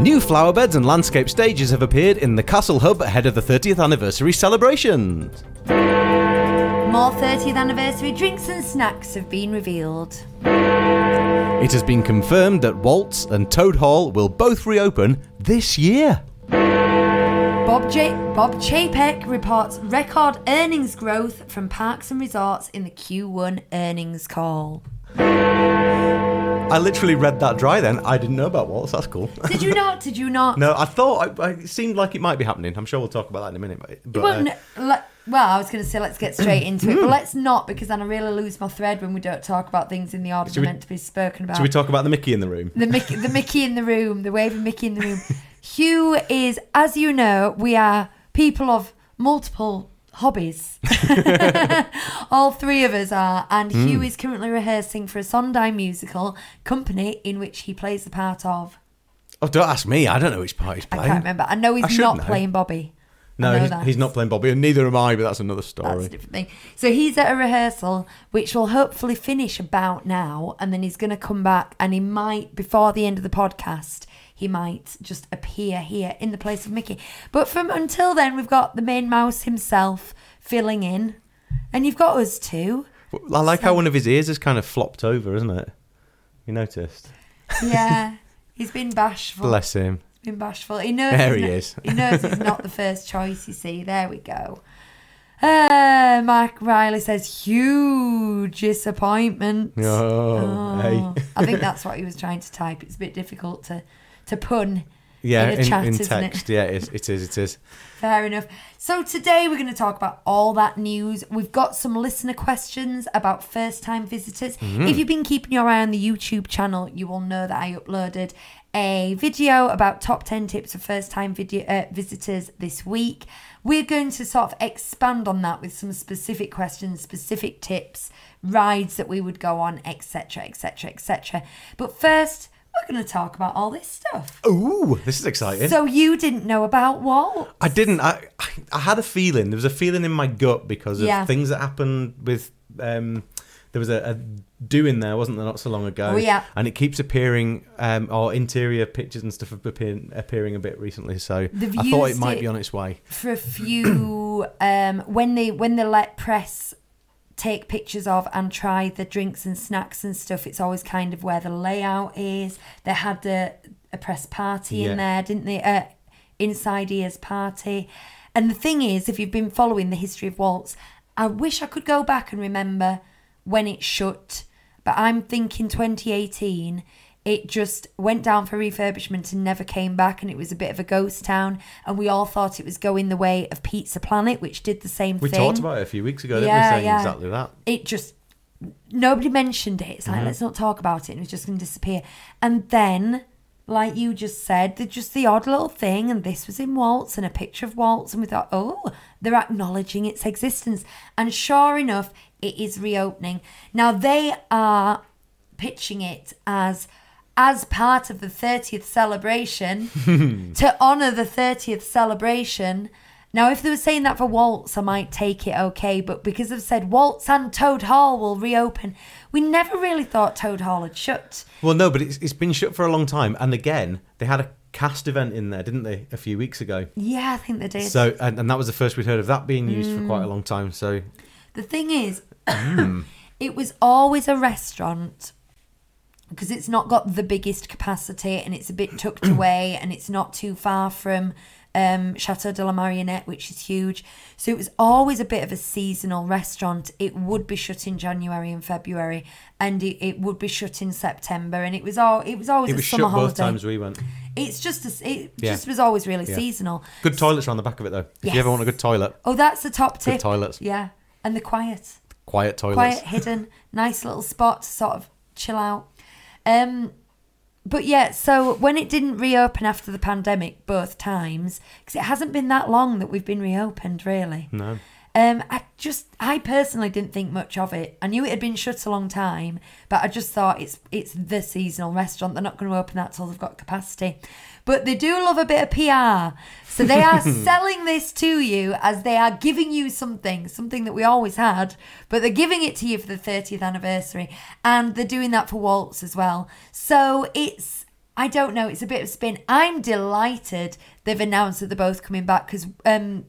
New flowerbeds and landscape stages have appeared in the Castle Hub ahead of the 30th anniversary celebrations. More 30th anniversary drinks and snacks have been revealed. It has been confirmed that Walt's and Toad Hall will both reopen this year. Bob, J- Bob Chapek reports record earnings growth from parks and resorts in the Q1 earnings call. I literally read that dry then. I didn't know about Walt's. That's cool. Did you not? Did you not? no, I thought I, I, it seemed like it might be happening. I'm sure we'll talk about that in a minute. But, but, Well, uh, no, le- well, I was going to say let's get straight into it, but let's not because then I really lose my thread when we don't talk about things in the order they're meant to be spoken about. should we talk about the Mickey in the room? the Mickey, the Mickey in the room, the waving Mickey in the room. Hugh is, as you know, we are people of multiple hobbies. All three of us are, and hmm. Hugh is currently rehearsing for a Sondheim musical company in which he plays the part of. Oh, don't ask me. I don't know which part he's playing. I can't remember. I know he's I not know. playing Bobby. No, he's, he's not playing Bobby, and neither am I. But that's another story. That's a different thing. So he's at a rehearsal, which will hopefully finish about now, and then he's going to come back, and he might before the end of the podcast, he might just appear here in the place of Mickey. But from until then, we've got the main mouse himself filling in, and you've got us too. I like how one of his ears has kind of flopped over, isn't it? You noticed? Yeah, he's been bashful. Bless him. been bashful. He knows. There he is. He knows he's not the first choice. You see, there we go. Uh, Mark Riley says huge disappointment. Oh, hey. I think that's what he was trying to type. It's a bit difficult to to pun. Yeah, in a in, chat, in isn't it? text. Yeah, it is, it is. It is. Fair enough. So today we're going to talk about all that news. We've got some listener questions about first-time visitors. If you've been keeping your eye on the YouTube channel, you will know that I uploaded a video about top 10 tips for first-time video uh, visitors this week. We're going to sort of expand on that with some specific questions, specific tips, rides that we would go on, etc., etc., etc. But first, we're going to talk about all this stuff. Ooh, this is exciting. So you didn't know about Walt? I didn't. I, I had a feeling. There was a feeling in my gut because of Yeah. things that happened with. Um, there was a, a do in there, wasn't there, not so long ago? Oh, yeah. And it keeps appearing, um, or interior pictures and stuff have appearing, appearing a bit recently. So They've I thought it used might it- be on its way. for a few um when they when they let press take pictures of and try the drinks and snacks and stuff. It's always kind of where the layout is. They had a, a press party Yeah. in there didn't they? Uh, inside ears party. And the thing is if you've been following the history of walt's i wish i could go back and remember when it shut but i'm thinking 2018 it just went down for refurbishment and never came back and it was a bit of a ghost town and we all thought it was going the way of pizza planet which did the same We thing We talked about it a few weeks ago, didn't Yeah, we? Saying yeah. exactly that. it just nobody mentioned it it's like Mm-hmm. let's not talk about it and it was just going to disappear and then like you just said they're just the odd little thing and this was in walt's and a picture of walt's and we thought oh they're acknowledging its existence and sure enough it is reopening now they are pitching it as as part of the 30th celebration to honor the 30th celebration now if they were saying that for walt's i might take it okay but because they've said walt's and toad hall will reopen we never really thought toad hall had shut Well, no, but it's, it's been shut for a long time. And again, they had a cast event in there, didn't they, a few weeks ago? yeah i think they did So, and, and that was the first we'd heard of that being used for quite a long time. So, The thing is, Mm. it was always a restaurant because it's not got the biggest capacity and it's a bit tucked away and it's not too far from um, Chateau de la Marionette, which is huge. So it was always a bit of a seasonal restaurant. It would be shut in January and February, and it, it would be shut in September. And it was all it was always it a was shut summer both holiday. times we went. It's just a, it Yeah. just was always really Yeah. seasonal. Good toilets around the back of it, though. If Yes. you ever want a good toilet, Oh, that's the top Good tip. toilets. Yeah, and the quiet. quiet toilets. quiet, hidden, nice little spot to sort of chill out. Um, but yeah, so when it didn't reopen after the pandemic both times, because it hasn't been that long that we've been reopened, really. No. Um, I just, I personally didn't think much of it. I knew it had been shut a long time, but I just thought it's it's the seasonal restaurant. They're not going to open that till they've got capacity. But they do love a bit of PR, so they are selling this to you as they are giving you something, something that we always had, but they're giving it to you for the 30th anniversary, and they're doing that for Walt's as well. So it's I don't know. It's a bit of spin. I'm delighted they've announced that they're both coming back because um,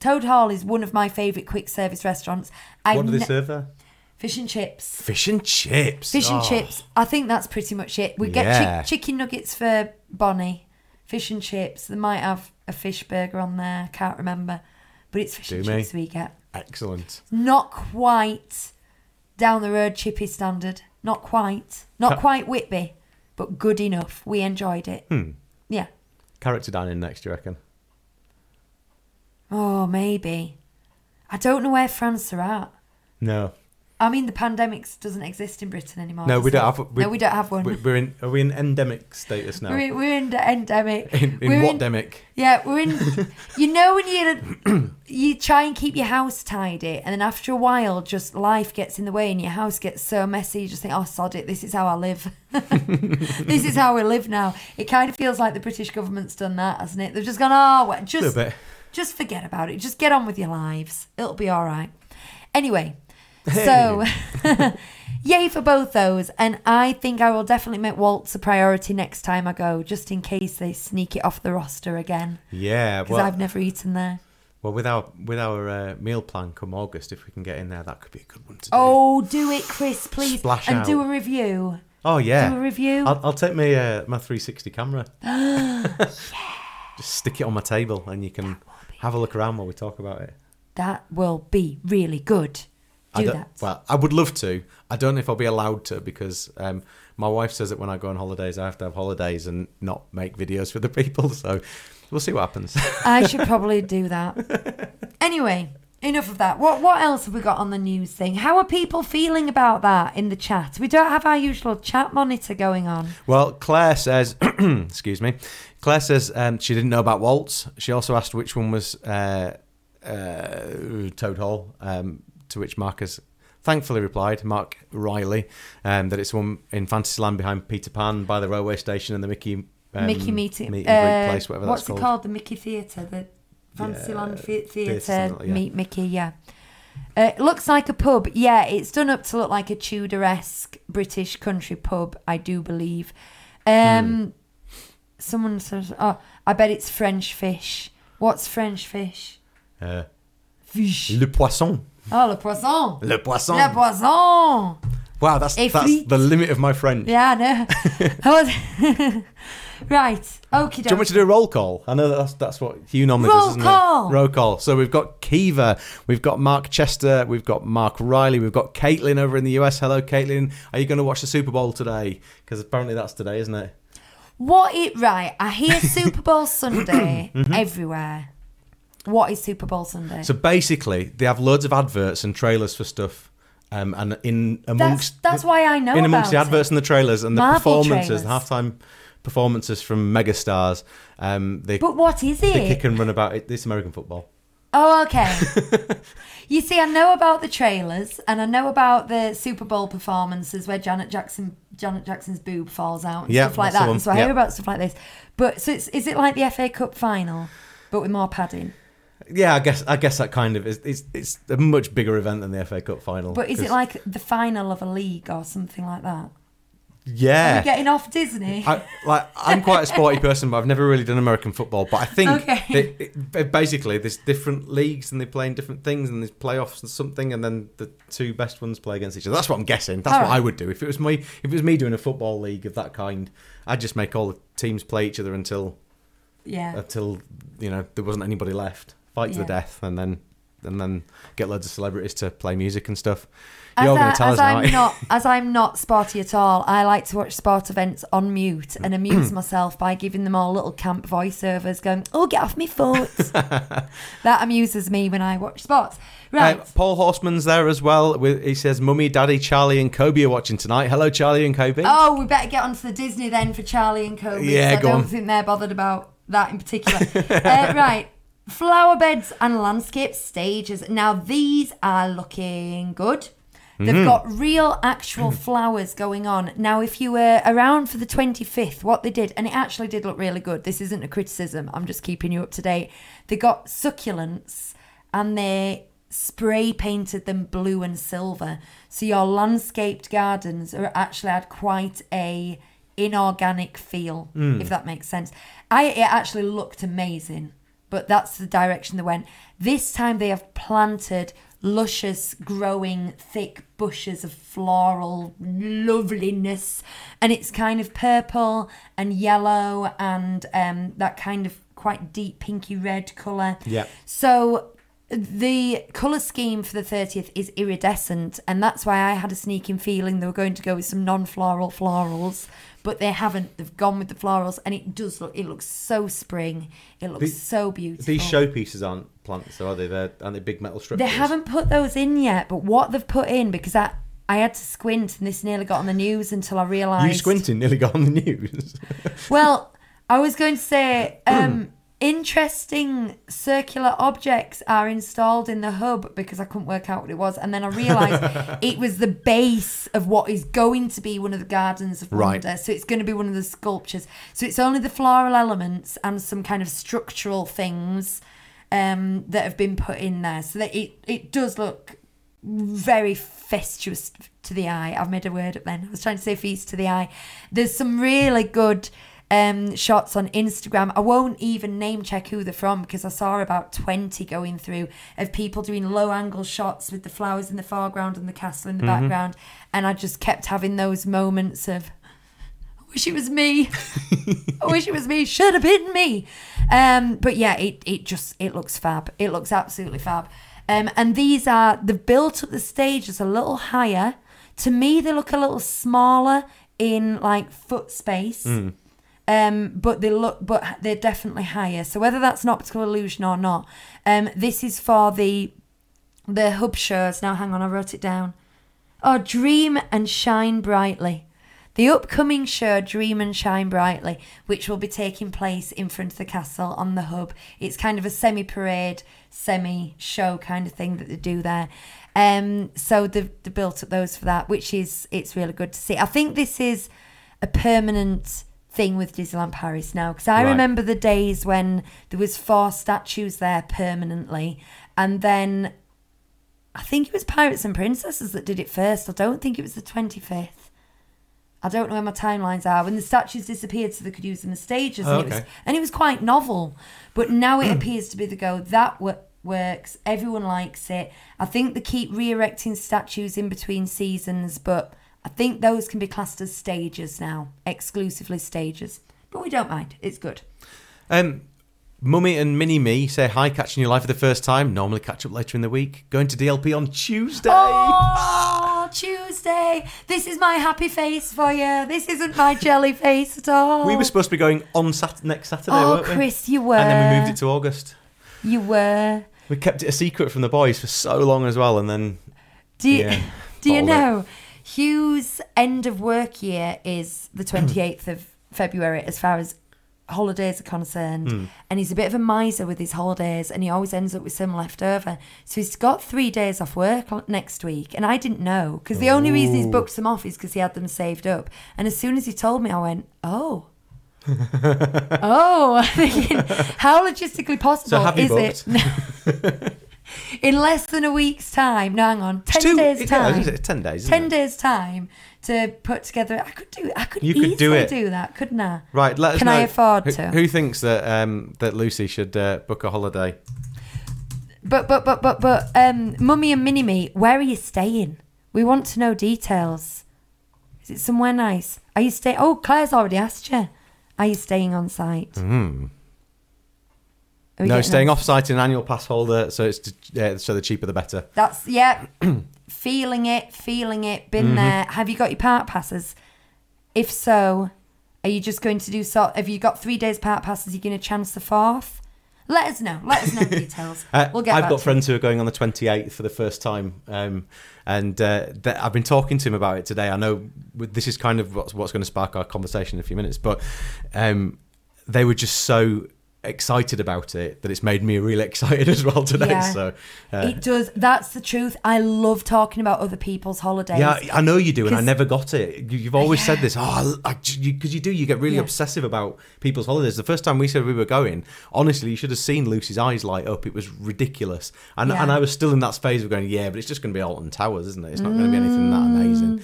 Toad Hall is one of my favourite quick service restaurants. I've What do they ne- serve there? Fish and chips. Fish and chips. Fish and Oh. chips. I think that's pretty much it. We get Yeah. chick- chicken nuggets for Bonnie. Fish and chips. They might have a fish burger on there. Can't remember. But it's fish and Do me. chips we get. Excellent. Not quite down the road chippy standard. Not quite. Not quite Whitby, but good enough. We enjoyed it. Hmm. Yeah. Character dining next, do you reckon? Oh, maybe. I don't know where France are at. No. I mean, the pandemic doesn't exist in Britain anymore. No, we don't it? have. We, no, we don't have one. we- We're in. Are we in endemic status now? We're, in- we're in endemic. in in we're what demic? Yeah, we're in. you know when you you try and keep your house tidy, and then after a while, just life gets in the way, and your house gets so messy. You just think, "Oh, sod it. This is how I live. this is how we live now." It kind of feels like the British government's done that, hasn't it? They've just gone, "Oh, well, just just forget about it. Just get on with your lives. It'll be all right." Anyway, so yay for both those, and I think I will definitely make Walt's a priority next time I go, just in case they sneak it off the roster again Yeah. because Well, I've never eaten there. well, with our with our uh, meal plan come August, if we can get in there, that could be a good one to do. Oh, do it, Chris, please, Splash and do a review. Oh yeah. Do a review. I'll, I'll take my uh, my 360 camera. yeah. Just stick it on my table, and you can have a look around while we talk about it. That will be really good. I Do that. Well, I would love to. I don't know if I'll be allowed to because um, my wife says that when I go on holidays, I have to have holidays and not make videos for the people. So we'll see what happens. I should probably do that. Anyway, enough of that. What what else have we got on the news thing? How are people feeling about that in the chat? We don't have our usual chat monitor going on. well, Claire says, excuse me, Claire says um, she didn't know about Walt's. She also asked which one was uh, uh, Toad Hall, um, to which Mark has thankfully replied, Mark Riley, um, that it's one in Fantasyland behind Peter Pan by the railway station and the Mickey. Um, Mickey meeting. meet uh, place, whatever that's. what's that's it called. called? The Mickey Theatre, the Fantasyland Yeah, theatre, Theatre. something yeah. Meet Mickey. Yeah. Uh, it looks like a pub. Yeah, it's done up to look like a Tudor-esque British country pub, I do believe. Um, Hmm. Someone says, "Oh, I bet it's French fish." What's French fish? Uh, Fish. Le Poisson. Oh, le poisson. Le Poisson. Le poisson. Wow, that's, Et that's frites. the limit of my French. Yeah, I know. right. Okay. Do you want me to do a roll call? I know that that's, that's what Hugh normally Roll does, isn't call. it? Roll call. So we've got Kiva, we've got Mark Chester, we've got Mark Riley, we've got Caitlin over in the US. Hello, Caitlin. Are you going to watch the Super Bowl today? Because apparently that's today, isn't it? What it right? I hear Super Bowl Sunday Mm-hmm. everywhere. What is Super Bowl Sunday? So basically, they have loads of adverts and trailers for stuff. Um, and in amongst that's why I know in amongst the adverts it. and the trailers and the Marvel performances, the halftime performances from megastars, um, they, But what is they it? kick and run about it. This American football. Oh, okay. you see, I know about the trailers and I know about the Super Bowl performances where Janet Jackson, Janet Jackson's boob falls out and Yeah, stuff like that. one. So I Yeah. hear about stuff like this. But so it's, is it like the FA Cup final, but with more padding? Yeah, I guess I guess that kind of is. It's it's a much bigger event than the FA Cup final. But is it like the final of a league or something like that? Are yeah? we getting off Disney? I, like I'm quite a sporty person, but I've never really done American football. But I think Okay. that it- basically there's different leagues and they play in different things, and there's playoffs and something, and then the two best ones play against each other. That's what I'm guessing. That's what. I would do if it was me. If it was me doing a football league of that kind, I'd just make all the teams play each other until yeah. until you know there wasn't anybody left, fight to Yeah. the death, and then and then get loads of celebrities to play music and stuff. As, You're going to tell as us. I'm you? as I'm not sporty at all, I like to watch sport events on mute and amuse myself by giving them all little camp voiceovers, going, "Oh, get off me foot." that amuses me when I watch sports. Right. Uh, Paul Horseman's there as well. With, he says, "Mummy, Daddy, Charlie, and Kobe are watching tonight." Hello, Charlie and Kobe. oh, we better get onto the Disney then for Charlie and Kobe. Yeah, 'cause I don't on. think they're bothered about that in particular. uh, right. Flower beds and landscape stages. Now these are looking good. They've Mm-hmm. got real actual flowers going on. Now, if you were around for the 25th, what they did, and it actually did look really good. This isn't a criticism, I'm just keeping you up to date. They got succulents and they spray painted them blue and silver. So your landscaped gardens are actually had quite a inorganic feel, if that makes sense. I it actually looked amazing, but that's the direction they went. This time they have planted luscious, growing, thick bushes of floral loveliness, and it's kind of purple and yellow and um, that kind of quite deep pinky red color. Yeah. So the color scheme for the 30th is iridescent, and that's why I had a sneaking feeling they were going to go with some non-floral florals, but they haven't. They've gone with the florals, and it does look. It looks so spring. It looks These- so beautiful. These showpieces aren't plants, though, are they? They're, aren't they big metal strips? They haven't put those in yet, but what they've put in because I I had to squint, and this nearly got on the news until I realised. You squinting nearly got on the news. Well, I was going to say, um, interesting circular objects are installed in the hub because I couldn't work out what it was, and then I realised it was the base of what is going to be one of the gardens of Right. wonder. So it's going to be one of the sculptures. So it's only the floral elements and some kind of structural things um, that have been put in there, so that it it does look very festuous to the eye. I've made a word up then. I was trying to say feast to the eye. There's some really good um, shots on Instagram. I won't even name check who they're from because I saw about 20 going through of people doing low angle shots with the flowers in the foreground and the castle in the background. And I just kept having those moments of, I wish it was me. I wish it was me. Should have been me. Um, but yeah, it, it just it looks fab. It looks absolutely fab. Um, and these are they've built up the stages a little higher. To me, they look a little smaller in like foot space. Um, but they look, but they're definitely higher. So whether that's an optical illusion or not, um, this is for the the hub shows. Now, hang on, I wrote it down. Oh, Dream and Shine Brightly. The upcoming show Dream and Shine Brightly, which will be taking place in front of the castle on the hub. It's kind of a semi parade, semi show kind of thing that they do there. Um, so they've, they built up those for that, which is it's really good to see. I think this is a permanent thing with Disneyland Paris now because I Right. remember the days when there was four statues there permanently, and then I think it was Pirates and Princesses that did it first. I don't think it was the 25th. I don't know where my timelines are. When the statues disappeared so they could use them as stages. Oh, and, it was, and it was quite novel. But now it appears to be the go, that wo- works. Everyone likes it. I think they keep re erecting statues in between seasons, but I think those can be classed as stages now, exclusively stages. But we don't mind. It's good. Um, Mummy and Mini Me say hi, catching you live for the first time. Normally catch up later in the week. Going to DLP on Tuesday. Oh, Tuesday. This is my happy face for you. This isn't my jelly face at all. We were supposed to be going on sat- next Saturday, Oh, weren't we? Chris, you were. And then we moved it to August. You were. We kept it a secret from the boys for so long as well, and then Do you, Yeah, do you bottled it. Hugh's end of work year is the 28th of February as far as holidays are concerned. Hmm. And he's a bit of a miser with his holidays and he always ends up with some left over. So he's got three days off work next week. And I didn't know because the only reason he's booked them off is because he had them saved up. And as soon as he told me, I went, oh. oh, thinking, how logistically possible So is it? In less than a week's time, no, hang on, ten Two- days time, it ten days. ten it? days time to put together. I could do. I could You could do it. do that, couldn't I? Right, let us Can know. I afford who, to? Who thinks that um, that Lucie should uh, book a holiday? But but but but but um, mummy and mini me, where are you staying? We want to know details. Is it somewhere nice? Are you staying? Oh, Claire's already asked you. Are you staying on site? Mm. No, staying off site in an annual pass holder, so it's uh, so the cheaper the better. That's yeah. feeling it, feeling it. Been Mm-hmm. there. Have you got your park passes? If so, are you just going to do so? Have you got three days park passes? Are you going to chance the fourth? Let us know. Let us know the details. Uh, we'll get I've got friends who are going on the 28th for the first time, um, and uh, th- I've been talking to him about it today. I know this is kind of what's, what's going to spark our conversation in a few minutes, but um, they were just so excited about it that it's made me really excited as well today. Yeah. So, uh, it does. That's the truth. I love talking about other people's holidays. yeah, I know you do, and I never got it. You- You've always said this, oh, because you, you do. You get really Yeah. obsessive about people's holidays. The first time we said we were going, honestly, you should have seen Lucie's eyes light up. It was ridiculous, and Yeah. and I was still in that phase of going, yeah, but it's just going to be Alton Towers, isn't it? It's not going to be anything that Mm. amazing.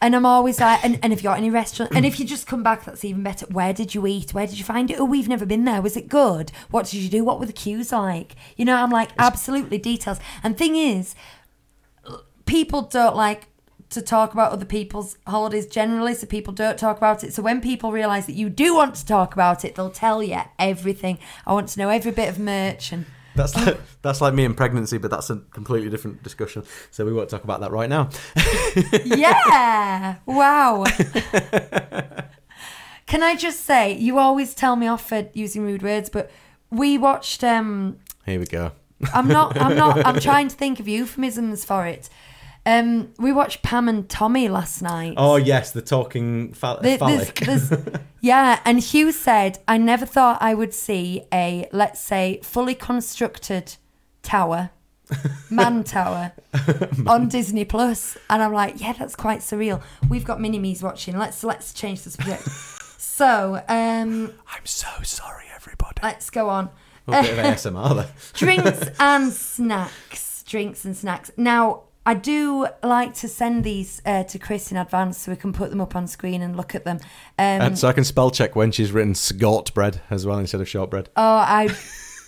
And I'm always like, and, and if you're at any restaurant, and if you just come back, that's even better. Where did you eat? Where did you find it? Oh, we've never been there. Was it good? What did you do? What were the queues like? You know, I'm like, absolutely details. And thing is, people don't like to talk about other people's holidays generally, so people don't talk about it. So when people realise that you do want to talk about it, they'll tell you everything. I want to know every bit of merch and That's like, that's like me in pregnancy, but that's a completely different discussion. So we won't talk about that right now. yeah. Wow. Can I just say, you always tell me off for using rude words, but we watched. um Here we go. I'm not. I'm not. I'm trying to think of euphemisms for it. Um, we watched Pam and Tommy last night. Oh yes, the talking pha- There- phallic. there's- there's- yeah, and Hugh said, I never thought I would see a, let's say, fully constructed tower, man tower, on Disney Plus. And I'm like, yeah, that's quite surreal. We've got mini me's watching. Let's let's change the subject. so, um, I'm so sorry, everybody. let's go on. A bit of ASMR there. Drinks and snacks. Drinks and snacks. Now, I do like to send these uh, to Chris in advance so we can put them up on screen and look at them. Um, And so I can spell check when she's written scort bread as well instead of shortbread. Oh, I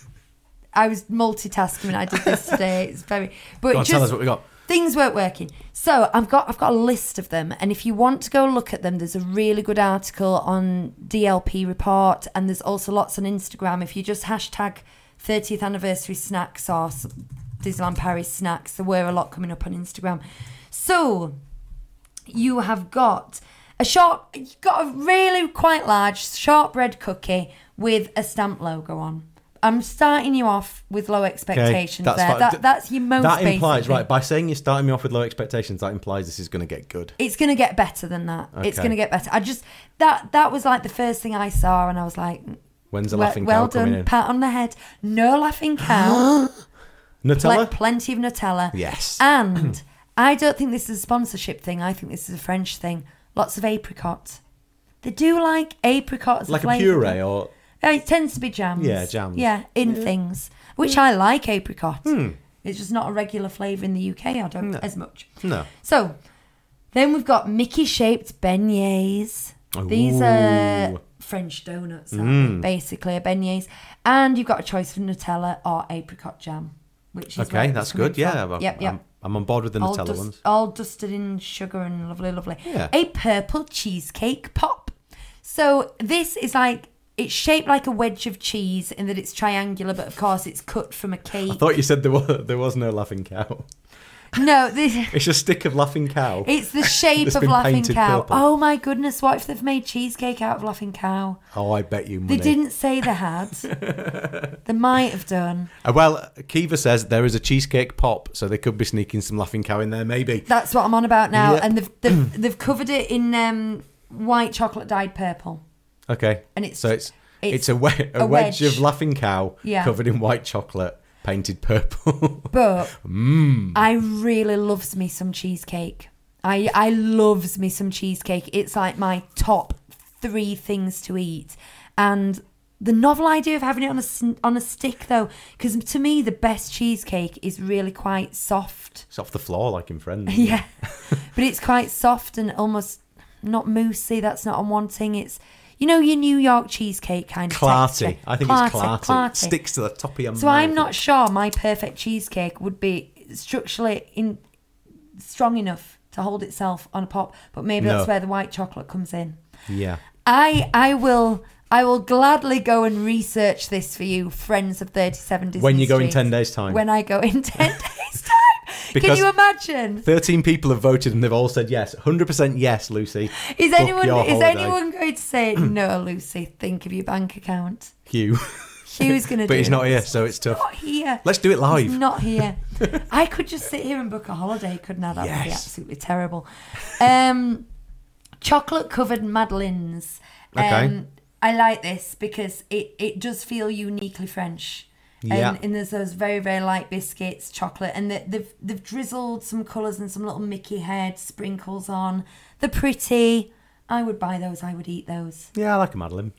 I was multitasking when I did this today. It's very but on, just tell us what we got. things weren't working. So I've got I've got a list of them, and if you want to go look at them, there's a really good article on DLP report, and there's also lots on Instagram. If you just hashtag 30th anniversary snacks or Disneyland Paris snacks, there were a lot coming up on Instagram. So you have got a short, you've got a really quite large shortbread cookie with a stamp logo on. I'm starting you off with low expectations there. fine. That, that's your most That implies, right, by saying you're starting me off with low expectations, that implies this is going to get good. It's gonna get better than that. It's gonna get better. I just that that was like the first thing I saw, and I was like, When's the well, laughing well cow coming done, pat on the head. No laughing cow. Nutella? plenty of Nutella. Yes. And I don't think this is a sponsorship thing. I think this is a French thing. Lots of apricot. They do like apricots. like a flavour. puree or. Uh, it tends to be jams. Yeah, jams. Yeah, in things, which I like apricot. Hmm. It's just not a regular flavour in the UK. I don't No. as much. No. So, then we've got Mickey shaped beignets. These are French donuts, Mm. basically, are beignets. And you've got a choice of Nutella or apricot jam, which is Okay, that's good. Yeah. I'm, Yep, yep. I'm, I'm on board with the all, Nutella dust- ones. all dusted in sugar and lovely, lovely. Yeah. A purple cheesecake pop. So this is like it's shaped like a wedge of cheese in that it's triangular, but of course it's cut from a cake. I thought you said there was, there was no laughing cow. No, this. It's a stick of laughing cow. It's the shape of Laughing Cow. purple. Oh my goodness, what if they've made cheesecake out of Laughing Cow? Oh, I bet you money. They didn't say they had. they might have done. Uh, well, Kiva says there is a cheesecake pop, so they could be sneaking some laughing cow in there, maybe. That's what I'm on about now. Yep. And they've, they've, they've covered it in um, white chocolate dyed purple. Okay. And it's- so it's it's, it's a, we- a, a wedge. wedge. of laughing cow Yeah. covered in white chocolate, painted purple. But Mmm. I really loves me some cheesecake. I I loves me some cheesecake. It's like my top three things to eat. And the novel idea of having it on a on a stick though, because to me the best cheesecake is really quite soft. It's off the floor like in Friends. Yeah, but it's quite soft and almost not moussey. That's not what I'm wanting. It's you know your New York cheesecake kind of Clarty. texture. I think Clarty, it's clarty. clarty. Sticks to the top of your So mouth. I'm not sure my perfect cheesecake would be structurally in strong enough to hold itself on a pop, but maybe No. that's where the white chocolate comes in. Yeah. I I will I will gladly go and research this for you, friends of 37 Disney When you go in Street, 10 days' time. When I go in 10 days time. Can Because- you imagine? 13 people have voted and they've all said yes. 100% yes, Lucie. Is Book anyone your is holiday. anyone going to say no, Lucie? Think of your bank account. Hugh. Hugh's going to do but he's not here, so it's tough. Not here. Let's do it live. He's not here. I could just sit here and book a holiday, couldn't I? That would be Yes. absolutely terrible. Um, chocolate covered madeleines. Okay. Um, I like this because it, it does feel uniquely French. Yeah. And, and there's those very, very light biscuits, chocolate, and they, they've they've drizzled some colours and some little Mickey head sprinkles on. They're pretty. I would buy those. I would eat those. Yeah, I like a Madeleine.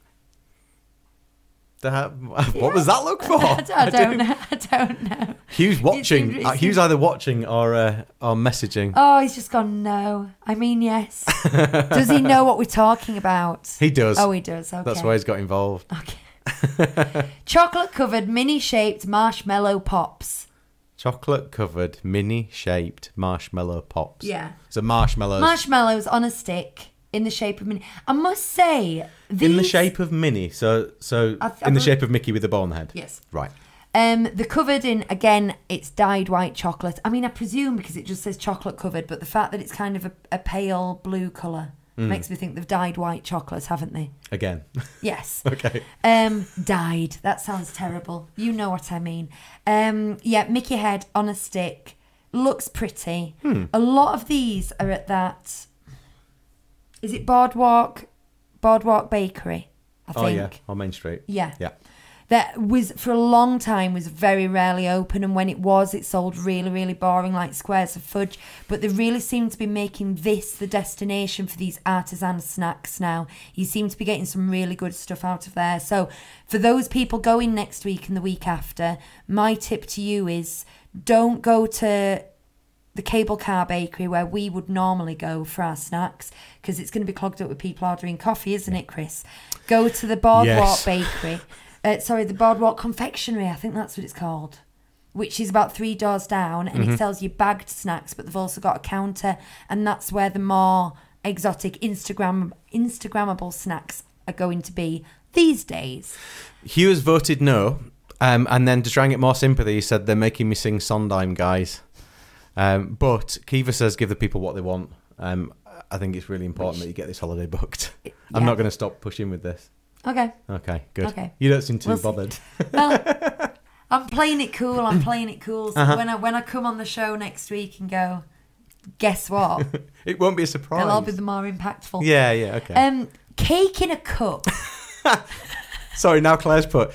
What was that look for? I don't, I don't know. I don't know. Hugh's watching. it's- uh, Hugh's either watching or uh, or messaging. Oh, he's just gone. No, I mean yes. does he know what we're talking about? He does. Oh, he does. Okay. That's why he's got involved. Okay. Chocolate covered mini shaped marshmallow pops. Chocolate covered mini shaped marshmallow pops. Yeah. So marshmallows Marshmallows on a stick in the shape of mini. I must say, these, in the shape of mini. So so I th- in the shape of Mickey with the bow on the head. Yes. Right. Um, they're covered in again. It's dyed white chocolate. I mean, I presume because it just says chocolate covered, but the fact that it's kind of a, a pale blue color Mm. makes me think they've dyed white chocolate, haven't they? Again. Yes. okay. Um, dyed. That sounds terrible. You know what I mean. Um, yeah, Mickey head on a stick. Looks pretty. Hmm. A lot of these are at that. Is it Boardwalk? Boardwalk Bakery. I think. Oh yeah, on Main Street. Yeah. Yeah. That was for a long time was very rarely open, and when it was, it sold really, really boring, like squares of fudge. But they really seem to be making this the destination for these artisan snacks now. You seem to be getting some really good stuff out of there. So, for those people going next week and the week after, my tip to you is don't go to the cable car bakery where we would normally go for our snacks because it's going to be clogged up with people ordering coffee, isn't it, Chris? Go to the Boardwalk Yes. Bakery. Uh, sorry, the Boardwalk Confectionery, I think that's what it's called, which is about three doors down and Mm-hmm. it sells you bagged snacks, but they've also got a counter, and that's where the more exotic Instagram Instagrammable snacks are going to be these days. Hugh has voted no, um, and then to try and get more sympathy, he said they're making me sing Sondheim, guys. Um, but Kiva says give the people what they want. Um, I think it's really important that you get this holiday booked. I'm not going to stop pushing with this. Okay. Okay, good. Okay. You don't seem too We'll bothered. Well, I'm playing it cool. I'm playing it cool. So Uh-huh. when I when I come on the show next week and go, guess what? It won't be a surprise. All be the more impactful. yeah, yeah, okay. Um, cake in a cup. Sorry, now Claire's put.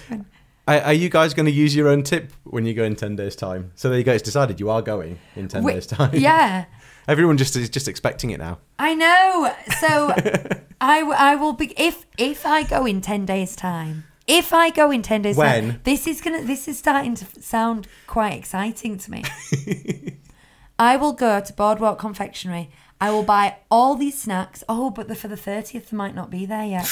Are, are you guys going to use your own tip when you go in 10 days' time? So there you go, it's decided you are going in 10 Wi- days' time. yeah, Everyone just is just expecting it now. I know. So I, I will be if if I go in ten days time. If I go in ten days When? time, this is gonna this is starting to sound quite exciting to me. I will go to Boardwalk Confectionery. I will buy all these snacks. Oh, but the, for the thirtieth, they might not be there yet.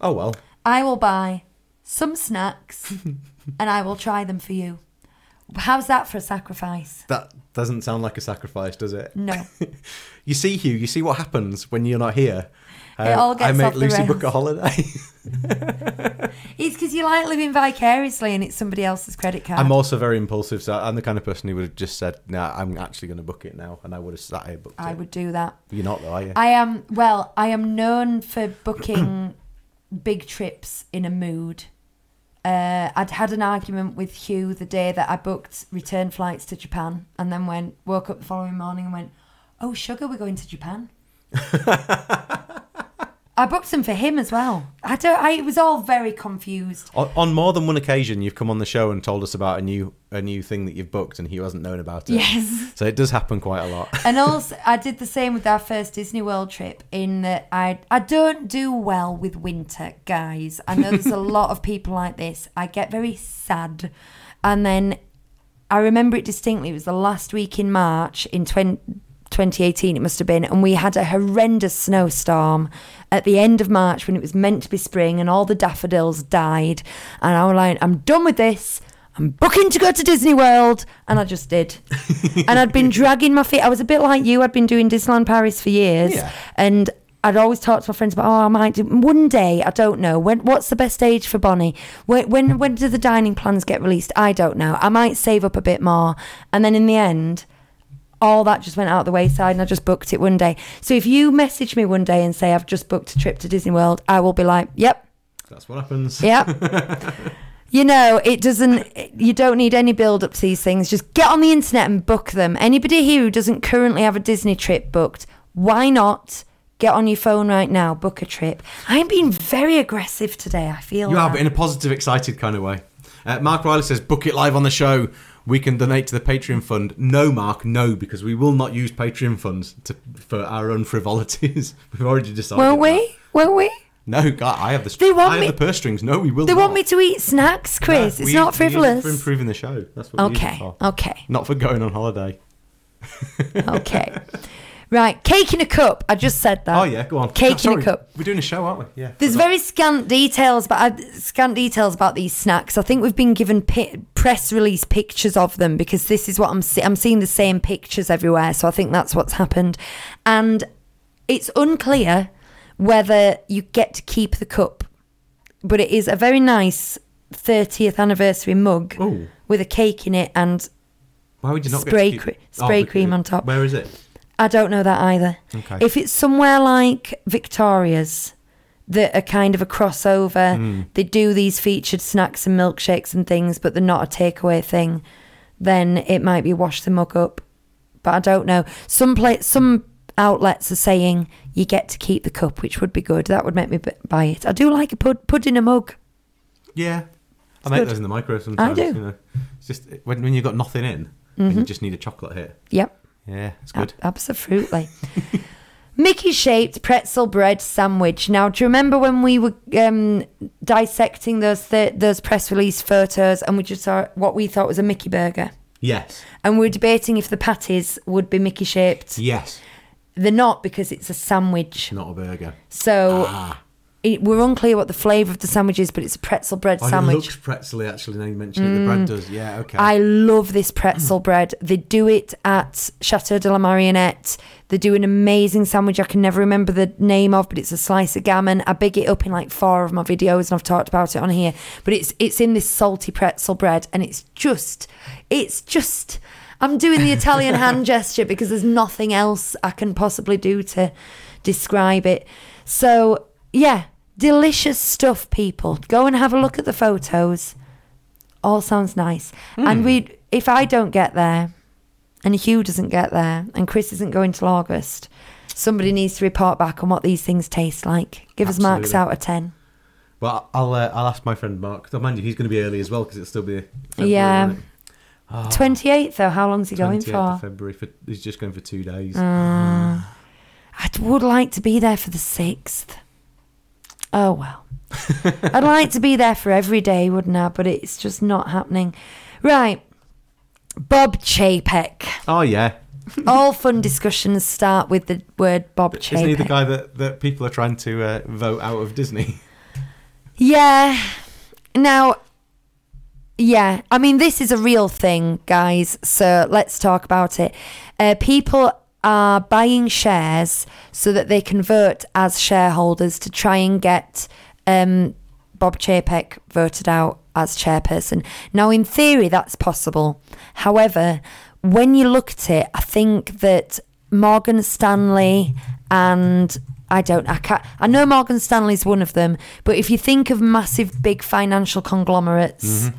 Oh, well. I will buy some snacks and I will try them for you. How's that for a sacrifice? That doesn't sound like a sacrifice, does it? No. You see, Hugh, you see what happens when you're not here. It all um, I gets make off the Lucie book a holiday. It's because you like living vicariously and it's somebody else's credit card. I'm also very impulsive, so I'm the kind of person who would have just said, "Nah, I'm actually going to book it now," and I would have sat here booked I it. would do that. You're not, though, are you? I am, well, I am known for booking big trips in a mood. Uh, I'd had an argument with Hugh the day that I booked return flights to Japan and then went, woke up the following morning and went, oh, sugar, we're going to Japan. I booked them for him as well. I don't. I it was all very confused. on, on more than one occasion, you've come on the show and told us about a new a new thing that you've booked, and he hasn't known about it. Yes. So it does happen quite a lot. and also I did the same with our first Disney World trip in that I I don't do well with winter, guys. I know there's a lot of people like this. I get very sad. And then I remember it distinctly. It was the last week in March in 20, 2018 it must have been and we had a horrendous snowstorm at the end of March when it was meant to be spring and all the daffodils died and I was like I'm done with this I'm booking to go to Disney World and I just did and I'd been dragging my feet I was a bit like you I'd been doing Disneyland Paris for years Yeah. and I'd always talk to my friends about, oh, I might do one day. I don't know. When? What's the best age for Bonnie? When? When? When do the dining plans get released? I don't know. I might save up a bit more, and then in the end, all that just went out the wayside, and I just booked it one day. So if you message me one day and say I've just booked a trip to Disney World, I will be like, yep, That's what happens. yep. You know, it doesn't, you don't need any build up to these things. Just get on the internet and book them. Anybody here who doesn't currently have a Disney trip booked, why not get on your phone right now, book a trip. I'm being very aggressive today. I feel You are, but in a positive, excited kind of way. Uh, Mark Riley says, book it live on the show. We can donate to the Patreon fund. No, Mark, no, because we will not use Patreon funds to, for our own frivolities. We've already decided. That. we? Won't we? No, God, I have the. They want I have me- the purse strings. No, we will. They not. want me to eat snacks, Chris. No, it's we- not frivolous. for improving the show. That's what. we use it Okay. Okay. Not for going on holiday. Okay. Right. Cake in a cup. I just said that. Oh yeah, go on. Cake Oh, in a cup. We're doing a show, aren't we? Yeah. There's very scant details, but uh, scant details about these snacks. I think we've been given pi- press release pictures of them because this is what I'm see- I'm seeing the same pictures everywhere. So I think that's what's happened, and it's unclear whether you get to keep the cup, but it is a very nice 30th anniversary mug Ooh. with a cake in it, and Why would you not spray get to keep- cre- spray because- cream on top. Where is it? I don't know that either. Okay. If it's somewhere like Victoria's, that are kind of a crossover, Hmm. they do these featured snacks and milkshakes and things, but they're not a takeaway thing, then it might be wash the mug up. But I don't know. Some pla- some outlets are saying you get to keep the cup, which would be good. That would make me buy it. I do like a pud- pudding a mug. Yeah. I make good. those in the microwave sometimes. do. Mm-hmm. You know. It's just when, when you've got nothing in and you just need a chocolate hit. Yep. Yeah, it's good. absolutely. Mickey shaped pretzel bread sandwich. Now, do you remember when we were um, dissecting those th- those press release photos and we just saw what we thought was a Mickey burger? Yes. And we were debating if the patties would be Mickey shaped. Yes. They're not because it's a sandwich. Not a burger. So Ah. It, we're unclear what the flavour of the sandwich is, but it's a pretzel bread Oh, sandwich. Mm. it looks pretzely actually. Now you mention it, the bread does. Yeah. Okay. I love this pretzel bread. They do it at Chateau de la Marionette. They do an amazing sandwich I can never remember the name of, but it's a slice of gammon. I big it up in like four of my videos and I've talked about it on here. But it's it's in this salty pretzel bread and it's just it's just I'm doing the Italian hand gesture because there's nothing else I can possibly do to describe it. So yeah, delicious stuff, people. Go and have a look at the photos all sounds nice. And hmm. we, if I don't get there, and Hugh doesn't get there, and Chris isn't going till August, somebody needs to report back on what these things taste like. Give us marks out of ten. well, I'll uh, I'll ask my friend Mark. So mind you, he's going to be early as well because it'll still be. February, Yeah. won't? Ah. Twenty eighth though. How long's he going 28th for? of February. For, he's just going for two days. Ah. Hmm. I would like to be there for the sixth. Oh well. I'd like to be there for every day, wouldn't I? But it's just not happening. Right. Bob Chapek. Oh yeah. All fun discussions start with the word Bob Chapek. Isn't he the guy that, that people are trying to uh, vote out of Disney? Yeah. Now, yeah. I mean, this is a real thing, guys. So let's talk about it. Uh, people are buying shares so that they can vote as shareholders to try and get um, Bob Chapek voted out as chairperson. Now, in theory, that's possible. However, when you look at it, I think that Morgan Stanley and I don't, I can't, I know Morgan Stanley's one of them, but if you think of massive, big financial conglomerates,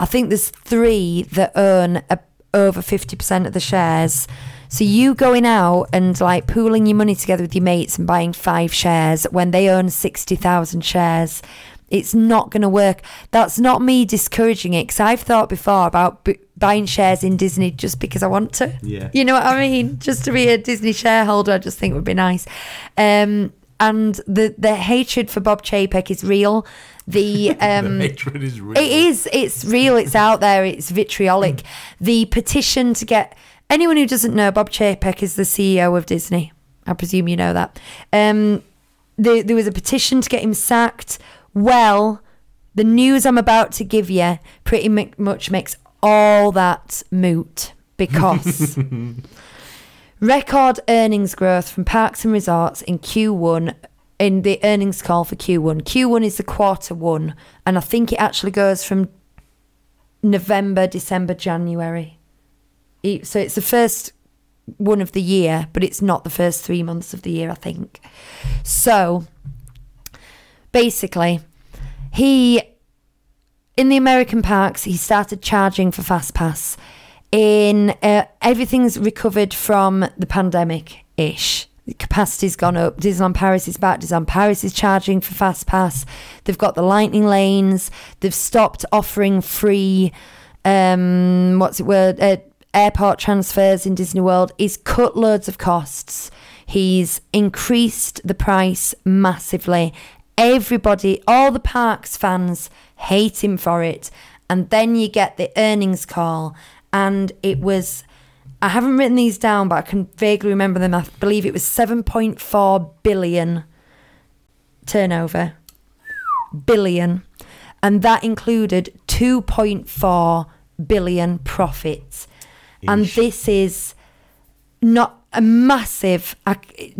I think there's three that earn a, over 50% of the shares. So you going out and like pooling your money together with your mates and buying five shares when they own 60,000 shares, it's not going to work. That's not me discouraging it because I've thought before about b- buying shares in Disney just because I want to. Yeah. You know what I mean? Just to be a Disney shareholder, I just think would be nice. Um, and the the hatred for Bob Chapek is real. The um, the hatred is real. it is. It's real. It's out there. It's vitriolic. The petition to get anyone who doesn't know, Bob Chapek is the CEO of Disney. I presume you know that. Um, there, there was a petition to get him sacked. Well, the news I'm about to give you pretty mu- much makes all that moot because record earnings growth from parks and resorts in Q1 in the earnings call for Q1. Q1 is the quarter one, and I think it actually goes from November, December, January. So it's the first one of the year, but it's not the first three months of the year, I think. So basically, he in the American parks, he started charging for fast pass. In uh, everything's recovered from the pandemic ish, The capacity's gone up. Disneyland Paris is back. Disneyland Paris is charging for Fast Pass. They've got the lightning lanes. They've stopped offering free, um, what's it word, uh, airport transfers in Disney World. He's cut loads of costs. He's increased the price massively. Everybody, all the parks fans hate him for it. And then you get the earnings call, and it was I haven't written these down, but I can vaguely remember them. I believe it was 7.4 billion turnover. Billion. And that included 2.4 billion profits. And this is not a massive,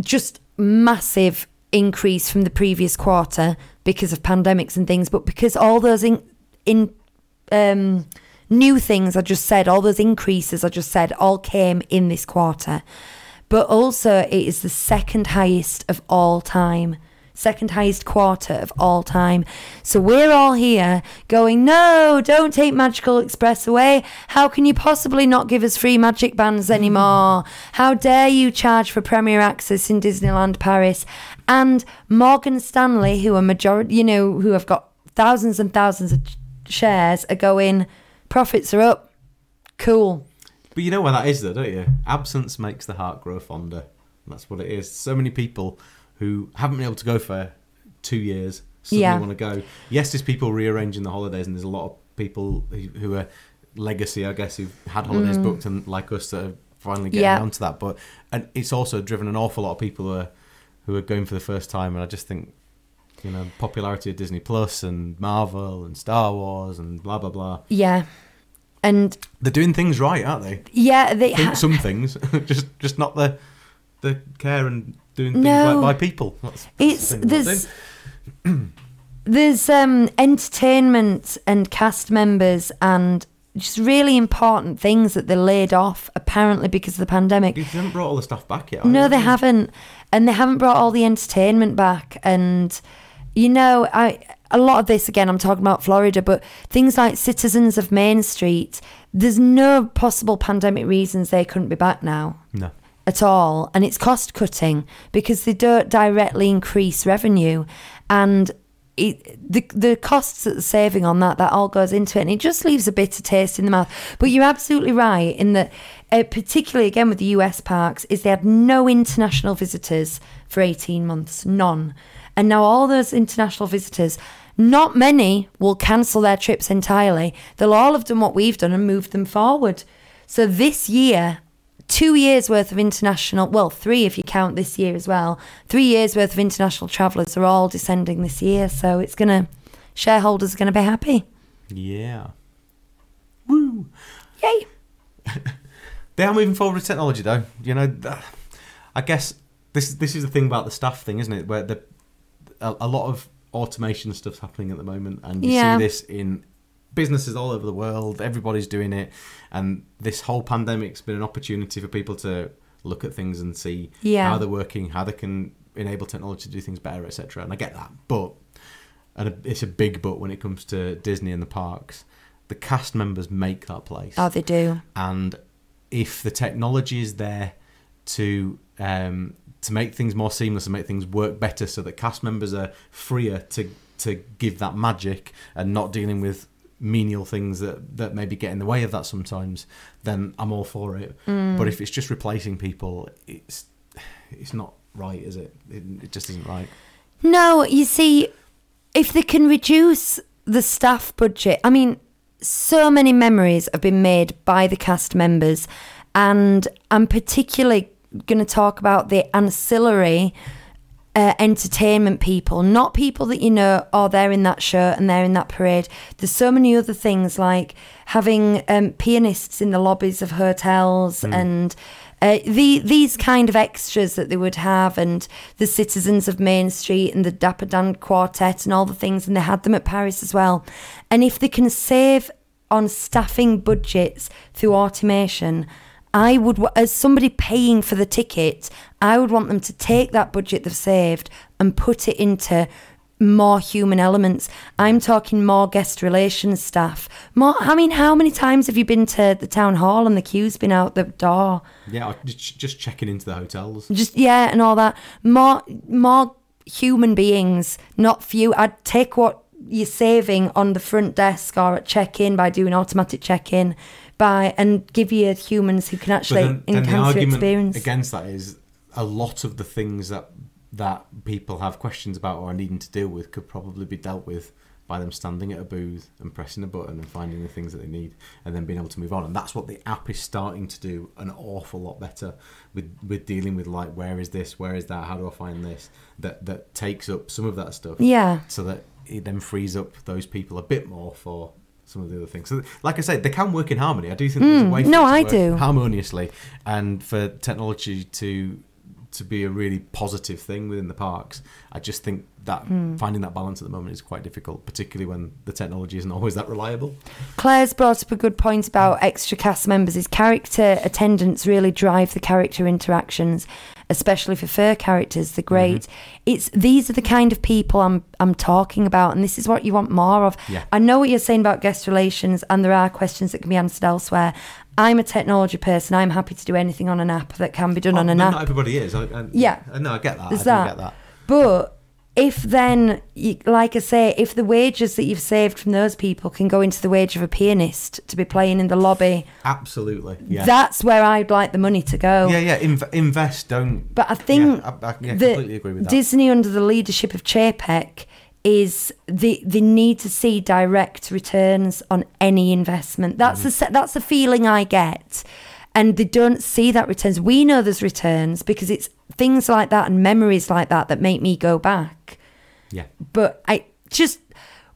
just massive increase from the previous quarter because of pandemics and things, but because all those in, in um, new things I just said, all those increases I just said, all came in this quarter. But also, it is the second highest of all time. Second highest quarter of all time. So we're all here going, no, don't take Magical Express away. How can you possibly not give us free magic bands anymore? How dare you charge for Premier Access in Disneyland Paris? And Morgan Stanley, who are majority, you know, who have got thousands and thousands of shares, are going, profits are up. Cool. But you know why that is, though, don't you? Absence makes the heart grow fonder. That's what it is. So many people who haven't been able to go for two years suddenly Yeah. want to go. Yes, there's people rearranging the holidays, and there's a lot of people who, who are legacy, I guess, who've had holidays booked and like us that are finally getting Mm. Yeah. around to that. But and it's also driven an awful lot of people who are who are going for the first time, and I just think. You know, popularity of Disney Plus and Marvel and Star Wars and blah blah blah. Yeah. And They're doing things right, aren't they? yeah, they ha- some things, just just not the the care and doing things No. by, by people. That's, it's the thing they're not there's there's um entertainment and cast members and just really important things that they laid off apparently because of the pandemic. They haven't brought all the stuff back yet. No, have they haven't, and they haven't brought all the entertainment back. And you know, I a lot of this again. I'm talking about Florida, but things like Citizens of Main Street. There's no possible pandemic reasons they couldn't be back now No. At all, and it's cost cutting because they don't directly increase revenue, and it, the the costs that they're saving on that that all goes into it, and it just leaves a bitter taste in the mouth. But you're absolutely right in that, uh, particularly again with the US parks, is they had no international visitors for 18 months, none, and now all those international visitors. Not many will cancel their trips entirely. They'll all have done what we've done and moved them forward. So this year, two years worth of international, well, three if you count this year as well, three years worth of international travellers are all descending this year. So it's going to, shareholders are going to be happy. Yeah. Woo. Yay. They are moving forward with technology, though. You know, I guess this this is the thing about the staff thing, isn't it? Where the a, a lot of automation stuff's happening at the moment, and you Yeah. see this in businesses all over the world. Everybody's doing it, and this whole pandemic's been an opportunity for people to look at things and see Yeah. how they're working, how they can enable technology to do things better, etc. And I get that, but and it's a big but when it comes to Disney and the parks. The cast members make that place Oh, they do. and if the technology is there to um, to make things more seamless and make things work better, so that cast members are freer to to give that magic and not dealing with menial things that that maybe get in the way of that sometimes, then I'm all for it. Mm. But if it's just replacing people, it's it's not right, is it? It, it just isn't right. No, you see, if they can reduce the staff budget, I mean, so many memories have been made by the cast members, and I'm particularly going to talk about the ancillary uh, entertainment people, not people that you know, oh, they're in that show and they're in that parade. There's so many other things like having um, pianists in the lobbies of hotels and uh, the these kind of extras that they would have, and the citizens of Main Street and the Dapper Dan Quartet and all the things, and they had them at Paris as well. And if they can save on staffing budgets through automation, I would, as somebody paying for the ticket, I would want them to take that budget they've saved and put it into more human elements. I'm talking more guest relations staff. More. I mean, how many times have you been to the town hall and the queue's been out the door? Yeah, just just checking into the hotels. Just yeah, and all that. More, more human beings, not few. I'd take what you're saving on the front desk or at check-in by doing automatic check-in, by and give you humans who can actually But then, then the enhance your experience. against that is a lot of the things that that people have questions about or are needing to deal with could probably be dealt with by them standing at a booth and pressing a button and finding the things that they need and then being able to move on and that's what the app is starting to do an awful lot better with with dealing with like where is this where is that how do i find this that that takes up some of that stuff Yeah. so that it then frees up those people a bit more for some of the other things. So, like I said, they can work in harmony. I do think there's a way for Mm, no, I work do. harmoniously, and for technology to to be a really positive thing within the parks. I just think that Hmm. finding that balance at the moment is quite difficult, particularly when the technology isn't always that reliable. Claire's brought up a good point about extra cast members. Is character attendants really drive the character interactions, especially for fur characters. They're great. Mm-hmm. It's these are the kind of people I'm I'm talking about, and this is what you want more of. Yeah. I know what you're saying about guest relations, and there are questions that can be answered elsewhere. I'm a technology person. I'm happy to do anything on an app that can be done on Oh, an but app. Not everybody is. I, I, Yeah. No, I get that. There's I that. get that. But if then, you, like I say, if the wages that you've saved from those people can go into the wage of a pianist to be playing in the lobby, Absolutely. Yeah. that's where I'd like the money to go. yeah, yeah. Inv- invest. Don't. But I think Yeah, I- I- yeah, completely agree with that. Disney, under the leadership of Chapek, is the they need to see direct returns on any investment. That's Mm-hmm. the that's the feeling I get, and they don't see that returns. We know there's returns because it's things like that and memories like that that make me go back. yeah. But I just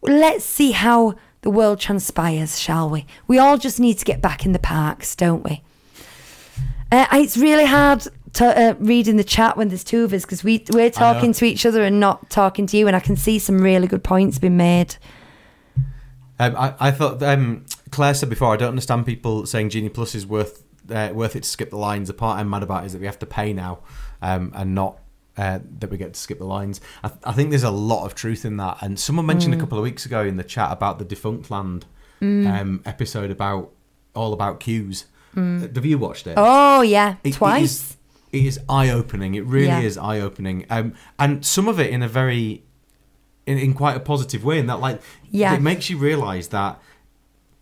let's see how the world transpires, shall we? We all just need to get back in the parks, don't we? Uh, it's really hard to uh, read in the chat when there's two of us because we we're talking to each other and not talking to you, and I can see some really good points being made. Um, I, I thought um, Claire said before. I don't understand people saying Genie Plus is worth uh, worth it to skip the lines. The part I'm mad about is that we have to pay now, um, and not uh, that we get to skip the lines. I, th- I think there's a lot of truth in that. And someone mentioned a couple of weeks ago in the chat about the Defunctland um, episode about all about queues. Uh, Have you watched it? Oh yeah, It- twice. It is, it is eye opening. It really Yeah. is eye opening. Um, and some of it in a very, in, in quite a positive way. In that, like, Yeah. it makes you realise that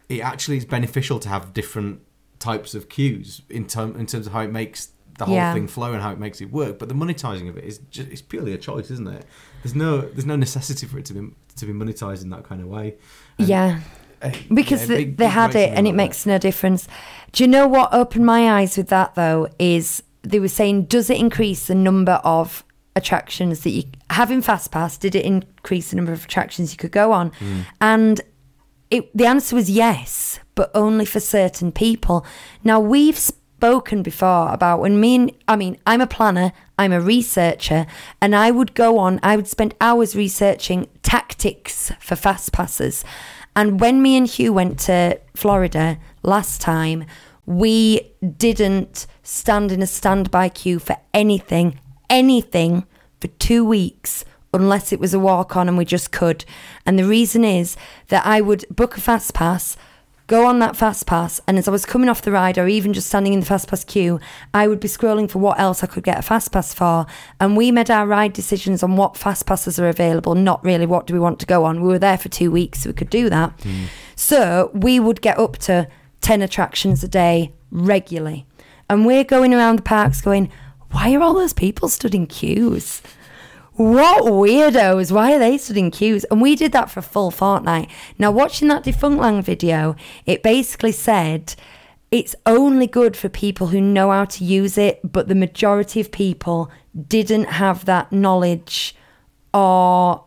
it actually is beneficial to have different types of queues in term in terms of how it makes the whole Yeah. thing flow and how it makes it work. But the monetizing of it is just it's purely a choice, isn't it? There's no there's no necessity for it to be to be monetized in that kind of way. And, yeah. uh, because yeah, they, big- they big had it and it makes no difference. Do you know what opened my eyes with that though? Is they were saying, does it increase the number of attractions that you having fast pass? Did it increase the number of attractions you could go on? Hmm. And it, the answer was yes, but only for certain people. Now we've spoken before about when me and I mean I'm a planner, I'm a researcher, and I would go on. I would spend hours researching tactics for fast passes. And when me and Hugh went to Florida last time, we didn't stand in a standby queue for anything, anything for two weeks unless it was a walk on and we just could. And the reason is that I would book a fast pass, go on that fast pass, and as I was coming off the ride or even just standing in the fast pass queue, I would be scrolling for what else I could get a fast pass for. And we made our ride decisions on what fast passes are available, not really what do we want to go on. We were there for two weeks, so we could do that. Hmm. So we would get up to 10 attractions a day regularly. And we're going around the parks going, why are all those people stood in queues? What weirdos? Why are they stood in queues? And we did that for a full fortnight. Now, watching that Defunctland video, it basically said it's only good for people who know how to use it, but the majority of people didn't have that knowledge or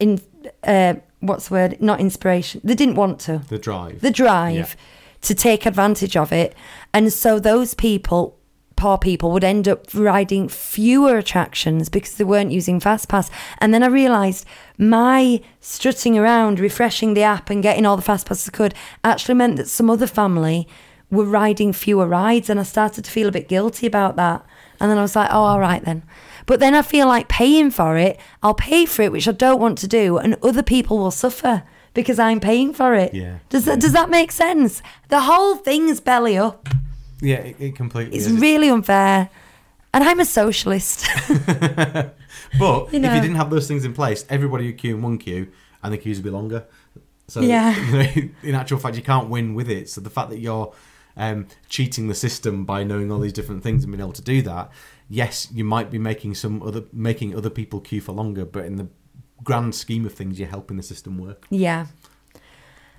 in uh, what's the word? Not inspiration. They didn't want to the drive. the drive Yeah. to take advantage of it. And so those people, poor people, would end up riding fewer attractions because they weren't using FastPass. And then I realised my strutting around, refreshing the app and getting all the FastPasses I could actually meant that some other family were riding fewer rides. And I started to feel a bit guilty about that. And then I was like, oh, all right then. But then I feel like paying for it, I'll pay for it, which I don't want to do, and other people will suffer because I'm paying for it. Yeah. Does that does that make sense? The whole thing's belly up. Yeah, it, it completely It's is. really unfair. And I'm a socialist. But You if you didn't have those things in place, everybody would queue in one queue, and the queues would be longer. So, Yeah. you know, in actual fact, you can't win with it. So the fact that you're um, cheating the system by knowing all these different things and being able to do that, yes, you might be making some other making other people queue for longer, but in the grand scheme of things, you're helping the system work. yeah,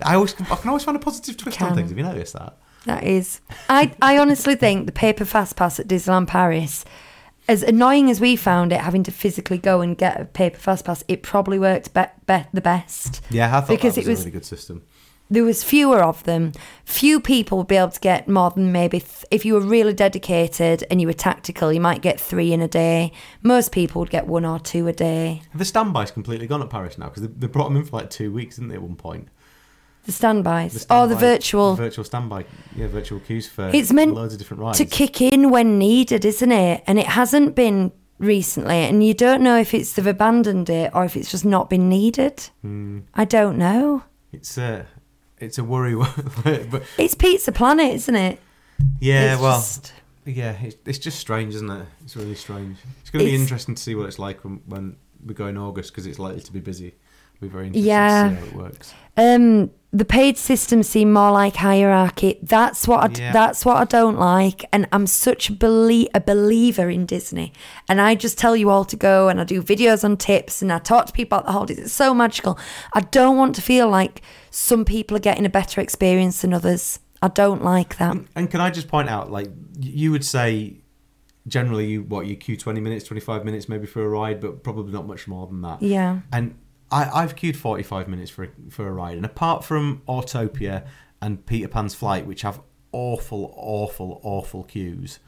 I always I can always find a positive twist on things. Have you noticed that? That is. I, I honestly think the paper fast pass at Disneyland Paris, as annoying as we found it, having to physically go and get a paper fast pass, it probably worked be- be- the best. Yeah, I thought Because was, it was- a really good system. there was fewer of them. Few people would be able to get more than maybe th- if you were really dedicated and you were tactical, you might get three in a day. Most people would get one or two a day. The standby's completely gone at Paris now because they, they brought them in for like two weeks, didn't they? At one point. The standbys The or the virtual the virtual standby, yeah, virtual queues for It's meant loads of different rides. to kick in when needed, isn't it? And it hasn't been recently, and you don't know if it's they've abandoned it or if it's just not been needed. Hmm. I don't know. It's a, it's a worry, but It's Pizza Planet, isn't it? yeah, It's well, just- yeah, it's, it's just strange, isn't it? It's really strange. It's going to be interesting to see what it's like when, when we go in August because it's likely to be busy. Be very interesting Yeah. to see how it works. Um, the paid system seem more like hierarchy. That's what I, d- Yeah. that's what I don't like. And I'm such a, belie- a believer in Disney. And I just tell you all to go, and I do videos on tips, and I talk to people about the holidays. It's so magical. I don't want to feel like some people are getting a better experience than others. I don't like that. And can I just point out, like, you would say generally you what you queue 20 minutes 25 minutes maybe for a ride but probably not much more than that Yeah. and I, I've queued 45 minutes for a, for a ride and apart from Autopia and Peter Pan's Flight which have awful awful awful queues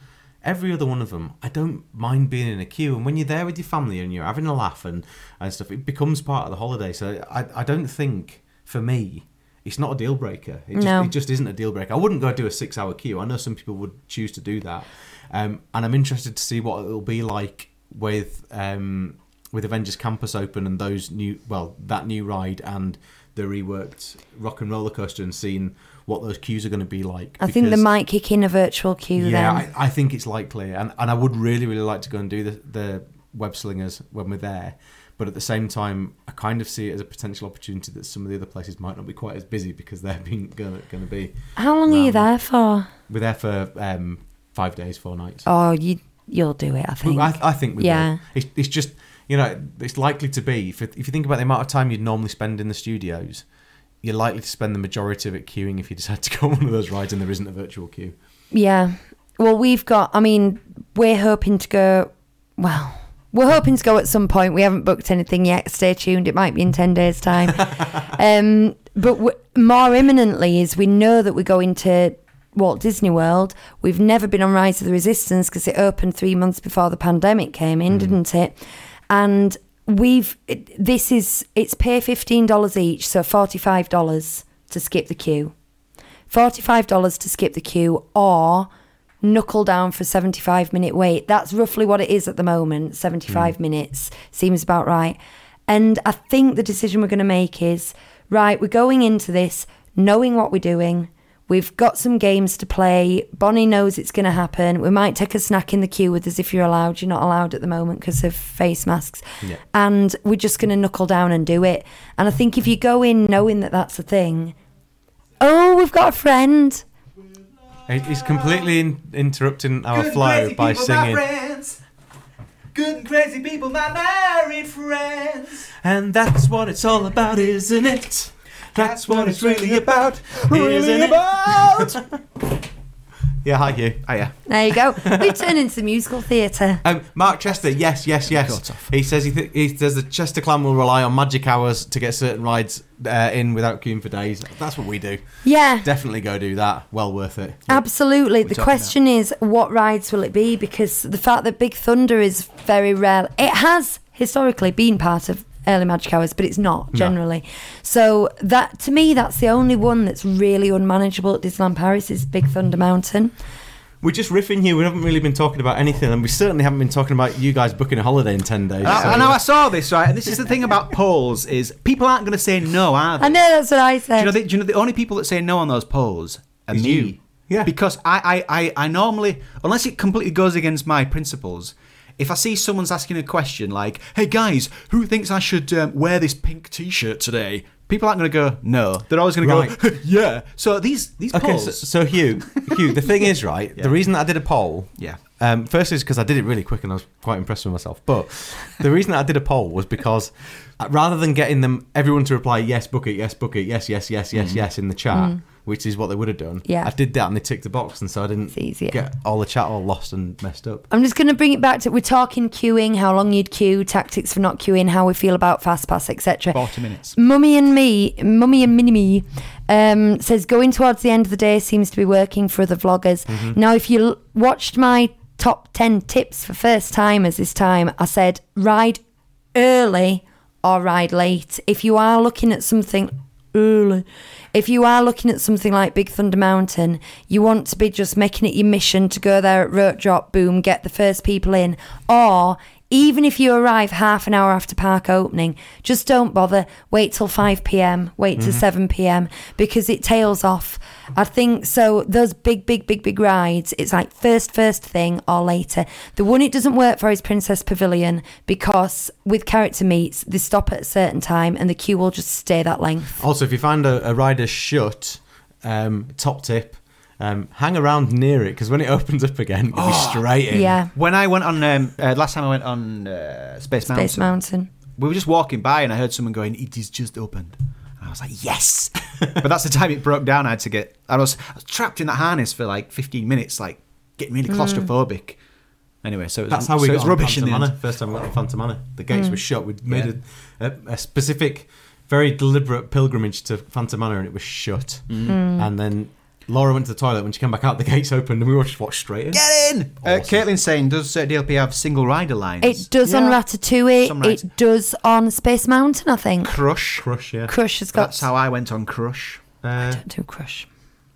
every other one of them I don't mind being in a queue. And when you're there with your family and you're having a laugh and, and stuff it becomes part of the holiday. So I, I don't think for me it's not a deal breaker. It just, No. it just isn't a deal breaker. I wouldn't go do a six hour queue. I know some people would choose to do that. Um, and I'm interested to see what it'll be like with um, with Avengers Campus Open and those new well that new ride and the reworked Rock and Roller Coaster and seeing what those queues are going to be like. I think they might kick in a virtual queue yeah. I, I think it's likely, and, and I would really, really like to go and do the, the web slingers when we're there. But at the same time, I kind of see it as a potential opportunity that some of the other places might not be quite as busy because they're being going to be. How long are you Um, there for? We're there for um, five days, four nights. Oh, you you'll do it. I think. I, I think we Yeah. will. It's, it's just you know it's likely to be if, if you think about the amount of time you'd normally spend in the studios, you're likely to spend the majority of it queuing if you decide to go on one of those rides and there isn't a virtual queue. Yeah. Well, we've got, I mean, we're hoping to go, well, we're hoping to go at some point. We haven't booked anything yet. Stay tuned. It might be in 10 days' time. um, but w- more imminently is we know that we're going to Walt Disney World. We've never been on Rise of the Resistance because it opened three months before the pandemic came in, didn't it? And we've, it, this is, it's pay $15 each, so $45 to skip the queue. $45 to skip the queue or knuckle down for a 75 minute wait. That's roughly what it is at the moment. 75 hmm. minutes seems about right. And I think the decision we're going to make is right, we're going into this knowing what we're doing. We've got some games to play. Bonnie knows it's going to happen. We might take a snack in the queue with us if you're allowed. You're not allowed at the moment because of face masks. Yeah. And we're just going to knuckle down and do it. And I think if you go in knowing that that's the thing, oh, we've got a friend. He's completely in, interrupting our flow by singing. friends. Good and crazy people, my married friends. And that's what it's all about, isn't it? That's what it's really about, Really about. Yeah, hi Hugh. Hiya. There you go. We turn turned into musical theatre. Um, Mark Chester, yes, yes, yes. He says he, th- he says the Chester clan will rely on magic hours to get certain rides uh, in without queuing for days. That's what we do. Yeah, Definitely go do that. Well worth it. absolutely. The question is, what rides will it be? Because the fact that Big Thunder is very rare, it has historically been part of early magic hours, but it's not generally. So that to me, that's the only one that's really unmanageable at Disneyland Paris is Big Thunder Mountain. We're just riffing here. We haven't really been talking about anything, and we certainly haven't been talking about you guys booking a holiday in ten days. Uh, and I, so- and now I saw this right, and this is the thing about polls: is people aren't going to say no, are they? I know that's what I Do said. you know the, do you know the only people that say no on those polls are Is me? you. Yeah. Because I, I, I, I normally, unless it completely goes against my principles, if I see someone's asking a question like, "Hey guys, who thinks I should um, wear this pink T-shirt today?" People aren't going to go no. They're always going to go yeah. So these these Okay, polls, so, so Hugh, Hugh, the thing is, right? Yeah. The reason that I did a poll, yeah. um, first is because I did it really quick and I was quite impressed with myself. But the reason that I did a poll was because uh, rather than getting them everyone to reply yes, book it, yes, book it, yes, yes, yes, yes, yes in the chat, which is what they would have done. Yeah. I did that and they ticked the box, and so I didn't It's easier. get all the chat all lost and messed up. I'm just going to bring it back to we're talking queuing, how long you'd queue, tactics for not queuing, how we feel about fast pass, etc. Forty minutes. Mummy and me, Mummy and Mini Me, um, says going towards the end of the day seems to be working for other vloggers. Now, if you l- watched my top 10 tips for first timers this time, I said ride early or ride late. If you are looking at something early, if you are looking at something like Big Thunder Mountain, you want to be just making it your mission to go there at rope drop, boom, get the first people in, or even if you arrive half an hour after park opening, just don't bother. Wait till 5 p.m., wait till 7 p.m. because it tails off. I think so. Those big, big, big, big rides, it's like first, first thing or later. The one it doesn't work for is Princess Pavilion because with character meets, they stop at a certain time and the queue will just stay that length. Also, if you find a, a rider shut, um, top tip, um, hang around near it because when it opens up again, you'll be straight in. Yeah. When I went on um, uh, last time I went on uh, Space Mountain, Space Mountain. we were just walking by and I heard someone going, "It is just opened." And I was like, "Yes!" but that's the time it broke down. I had to get. I was, I was trapped in that harness for like 15 minutes, like getting really claustrophobic. Anyway, so it was, That's how we so got it was on rubbish in the Phantom end. First time we got on Phantom Manor. The gates were shut. We'd made Yeah. a, a, a specific, very deliberate pilgrimage to Phantom Manor and it was shut. And then Laura went to the toilet. When she came back out, the gates opened and we all just watched straight in. Get in! Uh, Caitlin's saying, does uh, DLP have single rider lines? It does on Yeah. Ratatouille. Some rides. It does on Space Mountain, I think. Crush. Crush, yeah. Crush has got. That's how I went on Crush. Uh, Don't do Crush.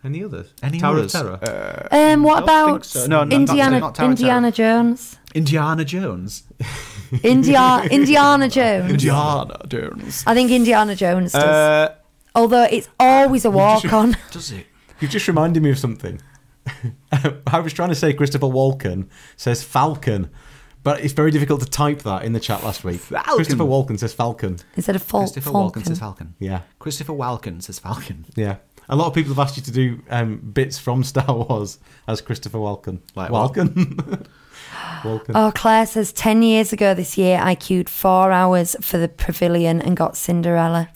any others? Any Tower others? of Terror. Uh, Um, what about so. No, not- Indiana not Tower of Indiana Jones? Indiana Jones. India Indiana Jones. Indiana Jones. I think Indiana Jones does. Uh, Although it's always a walk on. does it? You've just reminded me of something. I was trying to say Christopher Walken says Falcon, but it's very difficult to type that in the chat last week. Falcon. Christopher Walken says Falcon. Instead of Fal- Christopher Falcon. Christopher Walken says Falcon. Yeah, Christopher Walken says Falcon. yeah. A lot of people have asked you to do um, bits from Star Wars as Christopher Walken. Like? Walken. Walken. Oh, Claire says 10 years ago this year, I queued four hours for the pavilion and got Cinderella.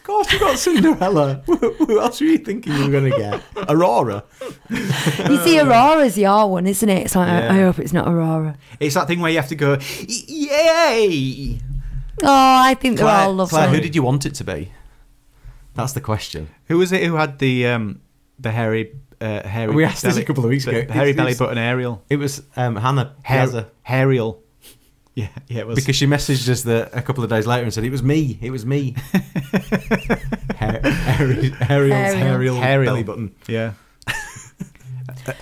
Of course, you got Cinderella. who who else were you thinking you were going to get? Aurora. You see, Aurora's your one, isn't it? It's like, I- I, hope it's not Aurora. It's that thing where you have to go, yay! Oh, I think they're all lovely. Claire, who did you want it to be? That's the question. Who was it who had the um, the hairy uh, hairy? We asked this a couple of weeks ago. the hairy It's- belly it's- button Ariel. It was um, Hannah Hair, Piazza. Hairiel. Yeah, yeah, it was. Because she messaged us the, a couple of days later and said, It was me. It was me. Har- Harry- Ariel's Ariel. Ariel belly button. yeah.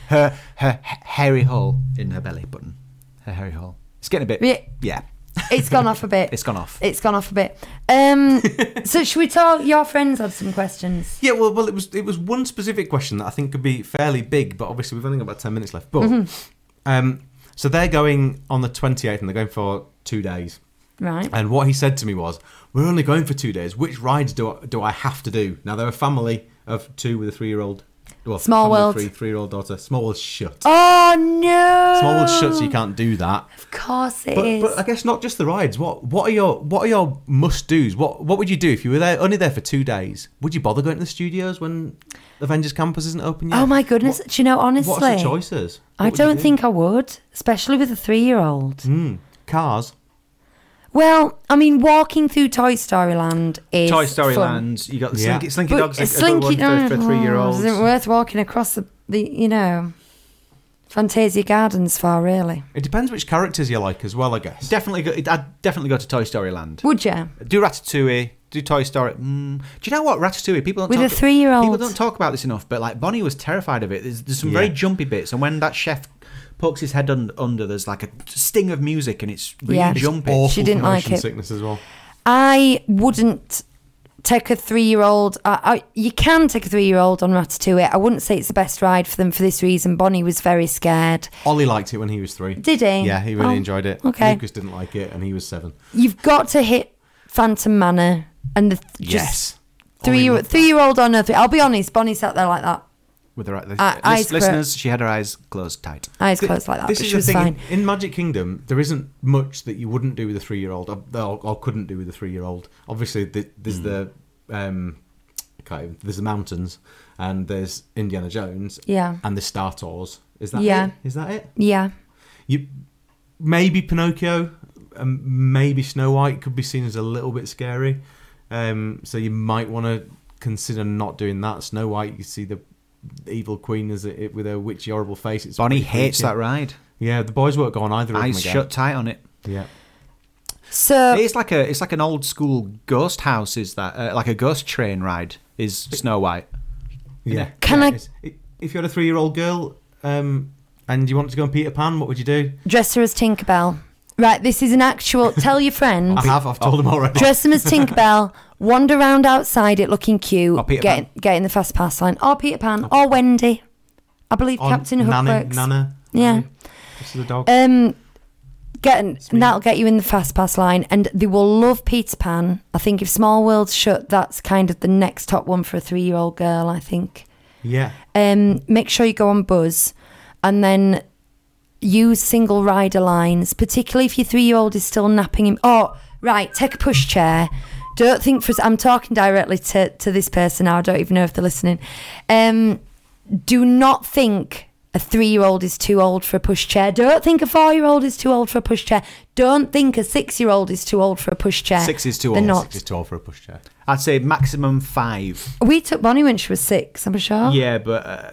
her her h- hairy hole in her belly button. Her hairy hole. It's getting a bit. Yeah. Yeah, It's gone off a bit. it's gone off. It's gone off a bit. Um, so should we talk? Your friends had some questions. Yeah, well, well, it was it was one specific question that I think could be fairly big, but obviously we've only got about ten minutes left. But Mm-hmm. um, so they're going on the twenty eighth, and they're going for two days. Right. And what he said to me was, "We're only going for two days. Which rides do I, do I have to do?" Now they're a family of two with a three year old. Well, Small family of World. three three year old daughter. Small World shut. Oh no! Small World shut, so you can't do that. Of course it But, is. but I guess not just the rides. What what are your what are your must dos? What what would you do if you were there only there for two days? Would you bother going to the studios when Avengers Campus isn't open yet? oh my goodness! Do you know honestly? What's the choices? I What would you don't do? think I would, especially with a three-year-old. Mm, cars. Well, I mean, walking through Toy Story Land is Toy Story fun. Land. You got the Yeah. Slinky, Slinky But Dogs. a a good one for, for three year olds. Isn't it worth walking across the, the you know, Fantasia Gardens for really? It depends which characters you like as well, I guess. Definitely, go, I'd definitely go to Toy Story Land. Would you? Do Ratatouille. Do Toy Story. Mm, do you know what Ratatouille? People don't With talk, a three-year-old. People don't talk about this enough, but like Bonnie was terrified of it. There's, there's some very jumpy bits, and when that chef pokes his head un- under, there's like a sting of music, and it's really Yeah. jumpy. Awful She didn't like it. sickness as well. I wouldn't take a three-year-old. I, I, you can take a three-year-old on Ratatouille. I wouldn't say it's the best ride for them for this reason. Bonnie was very scared. Ollie liked it when he was three. Did he? Yeah, he really Oh, enjoyed it. okay. Lucas didn't like it, and he was seven. You've got to hit Phantom Manor and the th- just three Ollie loved that. three-year-old on Earth. I'll be honest. Bonnie sat there like that, With her the, Uh, eyes lis- listeners, she had her eyes closed tight. eyes closed like that. This but is she the was thing. fine. In, in Magic Kingdom, there isn't much that you wouldn't do with a three-year-old, or, or, or couldn't do with a three-year-old. Obviously, the, there's the um, I can't even- there's the mountains, and there's Indiana Jones, Yeah. and the Star Tours. Is that Yeah. it? Is that it? Yeah. You maybe Pinocchio, um, maybe Snow White could be seen as a little bit scary. Um, so you might want to consider not doing that. Snow White, you see the evil queen as it with her witchy horrible face. It's Bonnie hates creepy. that ride. Yeah, the boys won't go on either of them Eyes again. shut tight on it. Yeah. So It's like a it's like an old school ghost house. Is that uh, like a ghost train ride? Is Snow White? Yeah. Can Yeah, I- i- If you had a three-year-old girl um, and you wanted to go on Peter Pan, what would you do? dress her as Tinkerbell. Right. This is an actual. tell your friends. I have. I've told them already. Dress them as Tinkerbell. Wander around outside it looking cute. Or Peter get, get in the fast pass line. Or Peter Pan. Or Wendy. I believe On Captain Hook Nana, works. Nana. Yeah. This is a dog. Um, get and that'll get you in the fast pass line, and they will love Peter Pan. I think if Small World's shut, that's kind of the next top one for a three-year-old girl. I think. yeah. Um, make sure you go on Buzz, and then use single rider lines, particularly if your three-year-old is still napping him. Oh, right, take a pushchair. Don't think for. I'm talking directly to to this person now. I don't even know if they're listening. Um, do not think a three-year-old is too old for a pushchair. Don't think a four-year-old is too old for a pushchair. Don't think a six-year-old is too old for a pushchair. Six is too They're old. not. Six is too old for a pushchair. I'd say maximum five. We took Bonnie when she was six. I'm sure. Yeah, but uh,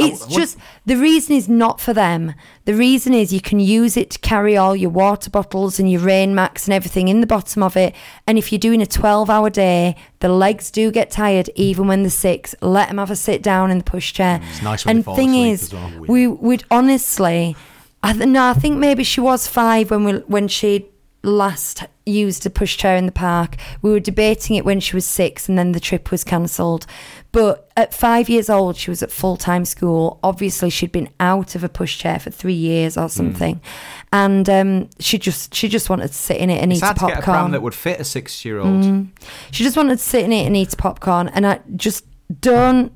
It's just the reason is not for them. The reason is you can use it to carry all your water bottles and your rain max and everything in the bottom of it. And if you're doing a 12 hour day, the legs do get tired even when they're six. Let them have a sit down in the pushchair. Mm, it's nice when and fall thing is, well. we would honestly, I th- no, I think maybe she was five when we when she last used a pushchair in the park. We were debating it when she was six, and then the trip was cancelled. But at five years old, she was at full time school. Obviously, she'd been out of a pushchair for three years Hmm. or something, and um, she just she just wanted to sit in it and it's eat a hard to get a pram popcorn. that would fit a six-year-old. Mm. She just wanted to sit in it and eat popcorn. And I just don't.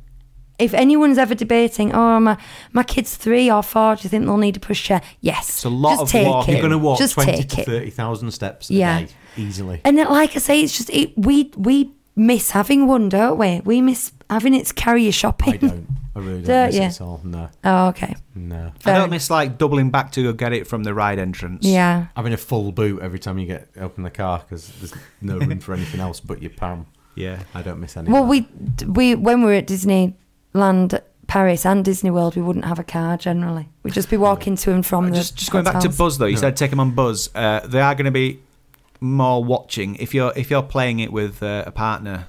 If anyone's ever debating, oh my my kid's three or four, do you think they'll need a pushchair? Yes. It's a lot just of take walking. it. You're going to walk just 20 to 30,000 steps a Yeah. day easily. And then, like I say, it's just it, we we miss having one, don't we? We miss having it to carry your shopping. I don't. I really don't, Don't miss you? it at all. No. Oh, okay. No. I don't miss like doubling back to go get it from the ride entrance. Yeah. Having a full boot every time you get open the car because there's no room for anything else but your pram. yeah. I don't miss any. Well, we we when we were at Disneyland Paris and Disney World, we wouldn't have a car generally. We'd just be walking to and from the Just just going back to hotels. Buzz though, you No. said take them on Buzz. Uh, they are going to be more watching if you're if you're playing it with uh, a partner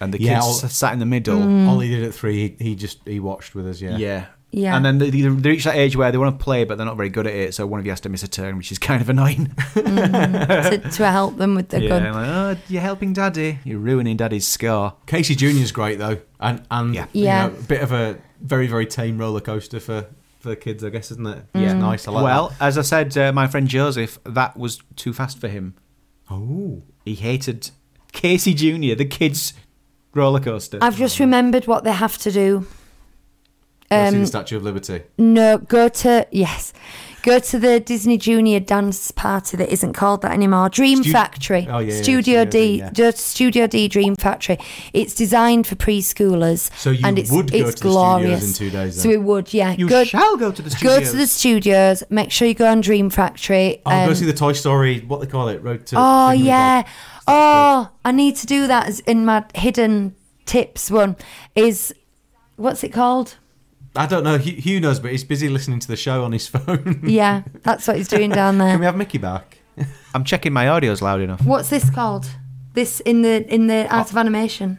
and the Yeah, kids I'll- sat in the middle. Mm. Ollie did it at three. He, he just he watched with us. Yeah. Yeah. Yeah. And then they, they they reach that age where they want to play, but they're not very good at it. So one of you has to miss a turn, which is kind of annoying. to, to help them with the yeah, gun. Like, oh, you're helping Daddy. You're ruining Daddy's score. Casey Junior's great though, and and Yeah. you Yeah. know, a bit of a very very tame roller coaster for for the kids, I guess, isn't it? Mm. Yeah, nice. I like well, as I said, uh, my friend Joseph, that was too fast for him. Oh, He hated Casey Jr., the kids' roller coaster. I've just remembered what they have to do. Go see Um, the Statue of Liberty. No, go to yes, go to the Disney Junior dance party that isn't called that anymore. Dream Stu- Factory, Oh, yeah, yeah, Studio Studio D, yeah. Studio D Dream Factory. It's designed for preschoolers, So you and it's would go it's to the glorious. studios in two days. So we would, yeah. you go, shall go to the studios. go to the studios. Make sure you go on Dream Factory. I'll go um, see the Toy Story. What they call it? Road to. Oh Kingdom yeah. Oh, I need to do that as in my hidden tips one. Is what's it called? I don't know. Hugh, Hugh knows, but he's busy listening to the show on his phone. Yeah, that's what he's doing down there. Can we have Mickey back? I'm checking my audio's loud enough. What's this called? This in the in the Oh. art of animation.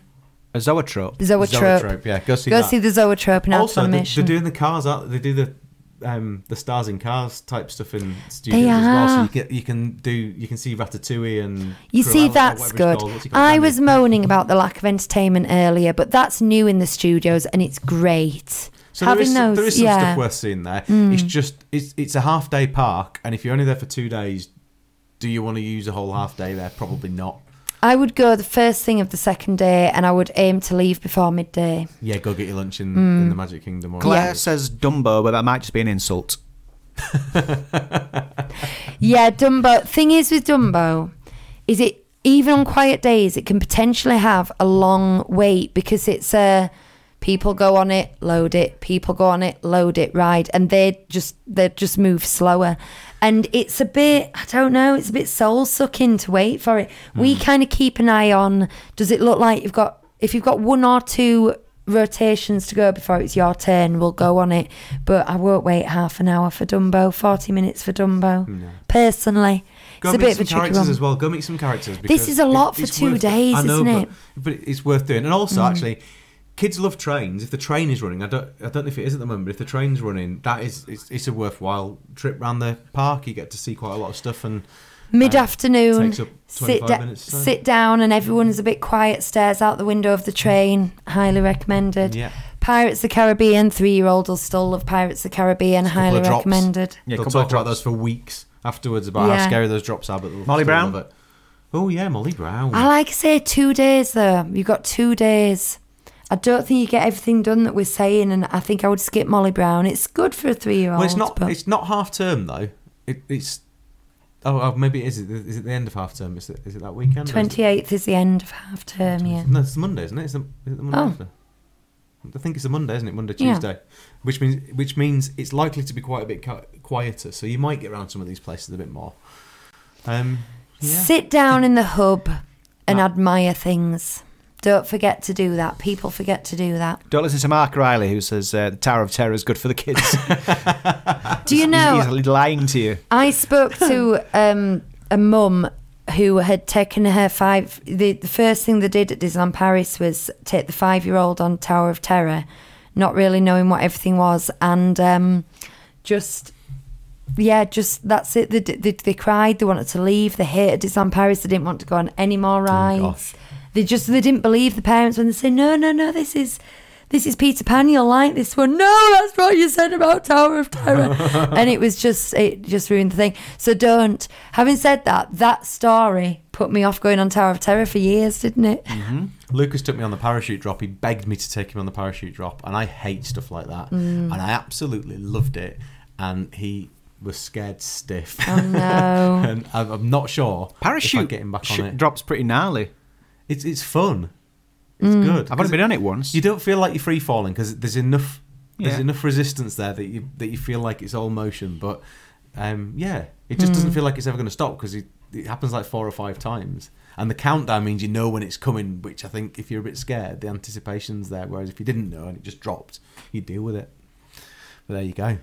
A zoetrope. The zoetrope. Zoetrope, yeah, go see Go that. see the zoetrope in art also, of they- animation. they're doing the cars. Aren't they? they do the um, the stars in cars type stuff in studios as well. So you can you can do you can see Ratatouille and You Cruella, see, that's good. called. Called? I was moaning about the lack of entertainment earlier, but that's new in the studios and it's great. So Having is, some- those, there is some yeah. Mm. stuff worth seeing there. It's just it's it's a half day park, and if you're only there for two days, do you want to use a whole half day there? Probably not. I would go the first thing of the second day, and I would aim to leave before midday. Yeah, go get your lunch in, Mm. in the Magic Kingdom. Or Claire Yeah. says Dumbo, but that might just be an insult. Yeah, Dumbo. Thing is with Dumbo, is it even on quiet days it can potentially have a long wait because it's a people go on it, load it, people go on it, load it, ride, and they just they just move slower, and it's a bit I don't know, it's a bit soul sucking to wait for it. We kind of keep an eye on. Does it look like you've got if you've got one or two rotations to go before it's your turn, we'll go on it. But I won't wait half an hour for Dumbo, 40 minutes for Dumbo. Personally, Go it's a bit of a tricky characters one. as well. Go meet some characters. This is a lot it- for two days, know, isn't but, it? Mm. But it's worth doing. And also, actually, kids love trains. If the train is running, I don't, I don't know if it is at the moment, but if the train's running, that is, it's, it's a worthwhile trip round the park. You get to see quite a lot of stuff, and Mid uh, afternoon, takes up sit, da- minutes sit down, and everyone's a bit quiet, stares out the window of the mm. train. Highly recommended. yeah, Pirates of the Caribbean, three year old will still love Pirates of the Caribbean. couple Highly of drops. recommended. Yeah, they'll talk about those for weeks afterwards about Yeah. how scary those drops are. But they'll Molly still Brown? love it. Oh yeah, Molly Brown. I like to say two days though. You've got two days. I don't think you get everything done that we're saying, and I think I would skip Molly Brown. It's good for a three year old. well, it's not. But It's not half term though. It, it's. Oh, oh, maybe it is. It is it the end of half term? Is it? Is it that weekend? twenty eighth is the end of half term. Yeah. No, it's the Monday, isn't it? Is, the, is it the Monday Oh. after? I think it's the Monday, isn't it? Monday, Yeah. Tuesday, which means which means it's likely to be quite a bit quieter. So you might get around some of these places a bit more. Um, yeah. Sit down in the hub and Ah. admire things. Don't forget to do that. People forget to do that. Don't listen to Mark Riley, who says uh, the Tower of Terror is good for the kids. Do you know? He's, he's lying to you. I spoke to um, a mum who had taken her five. The, the first thing they did at Disneyland Paris was take the five year old on Tower of Terror, not really knowing what everything was, and um, just. Yeah, just that's it. They, they, they cried. They wanted to leave. They hated Disneyland Paris. They didn't want to go on any more rides. gosh. They just they didn't believe the parents when they say, "No, no, no, this is this is Peter Pan. You'll like this one." No, that's what you said about Tower of Terror, and it was just it just ruined the thing. So don't. Having said that, that story put me off going on Tower of Terror for years, didn't it? Lucas took me on the parachute drop. He begged me to take him on the parachute drop, and I hate stuff like that. Mm. And I absolutely loved it. And he was scared stiff. Oh no. and I'm, I'm not sure if I Parachute get him back sh- on it. drops pretty gnarly. It's it's fun. It's Mm. good. I've only been on it once. You don't feel like you're free falling because there's enough there's Yeah. enough resistance there that you that you feel like it's all motion. But um, yeah, it just doesn't feel like it's ever going to stop because it, it happens like four or five times. And the countdown means you know when it's coming, which I think if you're a bit scared, the anticipation's there. Whereas if you didn't know and it just dropped, you deal with it. But there you go.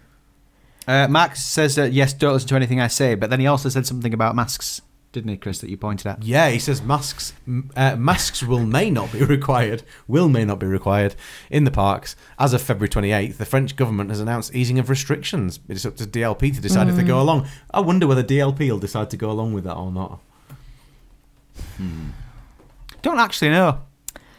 Uh, Max says that yes, don't listen to anything I say, but then he also said something about masks, didn't he, Chris? That you pointed at. Yeah, he says masks uh, masks will may not be required, will may not be required in the parks. As of February 28th, the French government has announced easing of restrictions. It's up to DLP to decide if they go along. I wonder whether DLP will decide to go along with that or not. Don't actually know.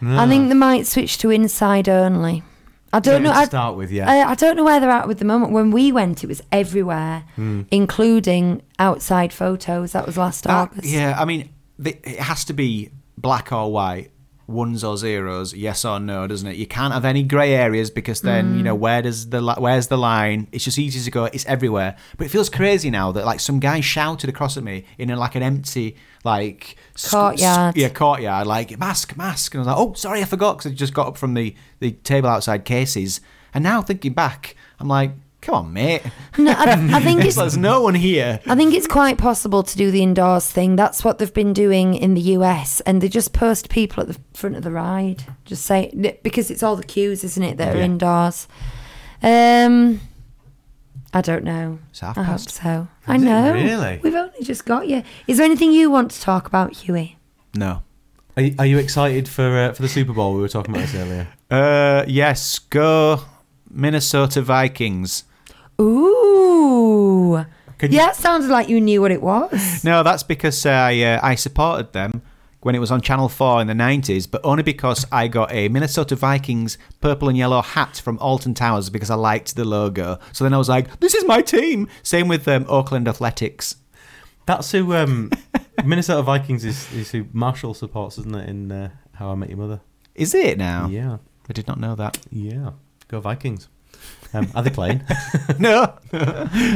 I think they might switch to inside only. I don't know. to I, start with, yeah. I, I don't know where they're at with the moment. When we went, it was everywhere, Hmm. including outside photos. That was last That- August. yeah, I mean, it has to be black or white, ones or zeros, yes or no, doesn't it? You can't have any grey areas because then you know where does the where's the line? It's just easy to go. It's everywhere, but it feels crazy now that like some guy shouted across at me in a, like an empty like Courtyard. sc- yeah, courtyard, like mask, mask, and I was like, oh, sorry, I forgot because I just got up from the the table outside cases, and now thinking back, I'm like, come on, mate. No, I, I think it's There's no one here. I think it's quite possible to do the indoors thing. That's what they've been doing in the US, and they just post people at the front of the ride. Just say because it's all the queues, isn't it, that are Yeah. indoors. Um, I don't know. It's half I hope past. so. I Is it know. really? We've only just got you. Is there anything you want to talk about, Huey? No. Are, you- are you excited for uh, for the Super Bowl? We were talking about this earlier. Uh, yes, go Minnesota Vikings. Ooh. Can you- yeah, it sounded like you knew what it was. No, that's because I uh, I supported them when it was on Channel 4 in the 90s, but only because I got a Minnesota Vikings purple and yellow hat from Alton Towers because I liked the logo. So then I was like, this is my team. Same with um, Oakland Athletics. That's who um, Minnesota Vikings is, is who Marshall supports, isn't it? In uh, How I Met Your Mother. Is it now? Yeah, I did not know that. yeah. Go Vikings. Um, are they playing? no,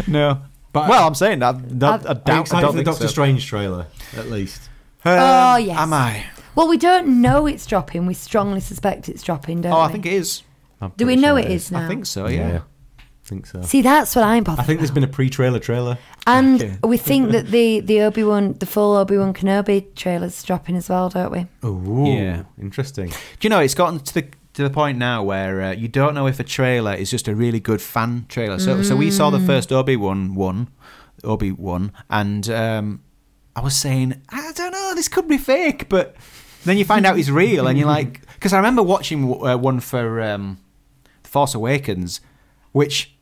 no. But- well, I'm saying that. that I, Are you doubt. I excited don't for the Doctor so. Strange trailer, at least? Um, Oh, yes. Am I? Well, we don't know it's dropping. We strongly suspect it's dropping, don't Oh, we? I think it is. I'm Do we pretty know sure it is now? I think so. Yeah. I think so. See, that's what I'm bothered I think there's about. been a pre-trailer trailer. And Okay. we think that the, the Obi Wan, the full Obi Wan Kenobi trailer's dropping as well, don't we? Oh, Yeah. interesting. Do you know it's gotten to the to the point now where uh, you don't know if a trailer is just a really good fan trailer. So so we saw the first Obi Wan one, Obi Wan, and um, I was saying I don't know this could be fake, but then you find out he's real, and you're like, because I remember watching uh, one for um, Force Awakens, which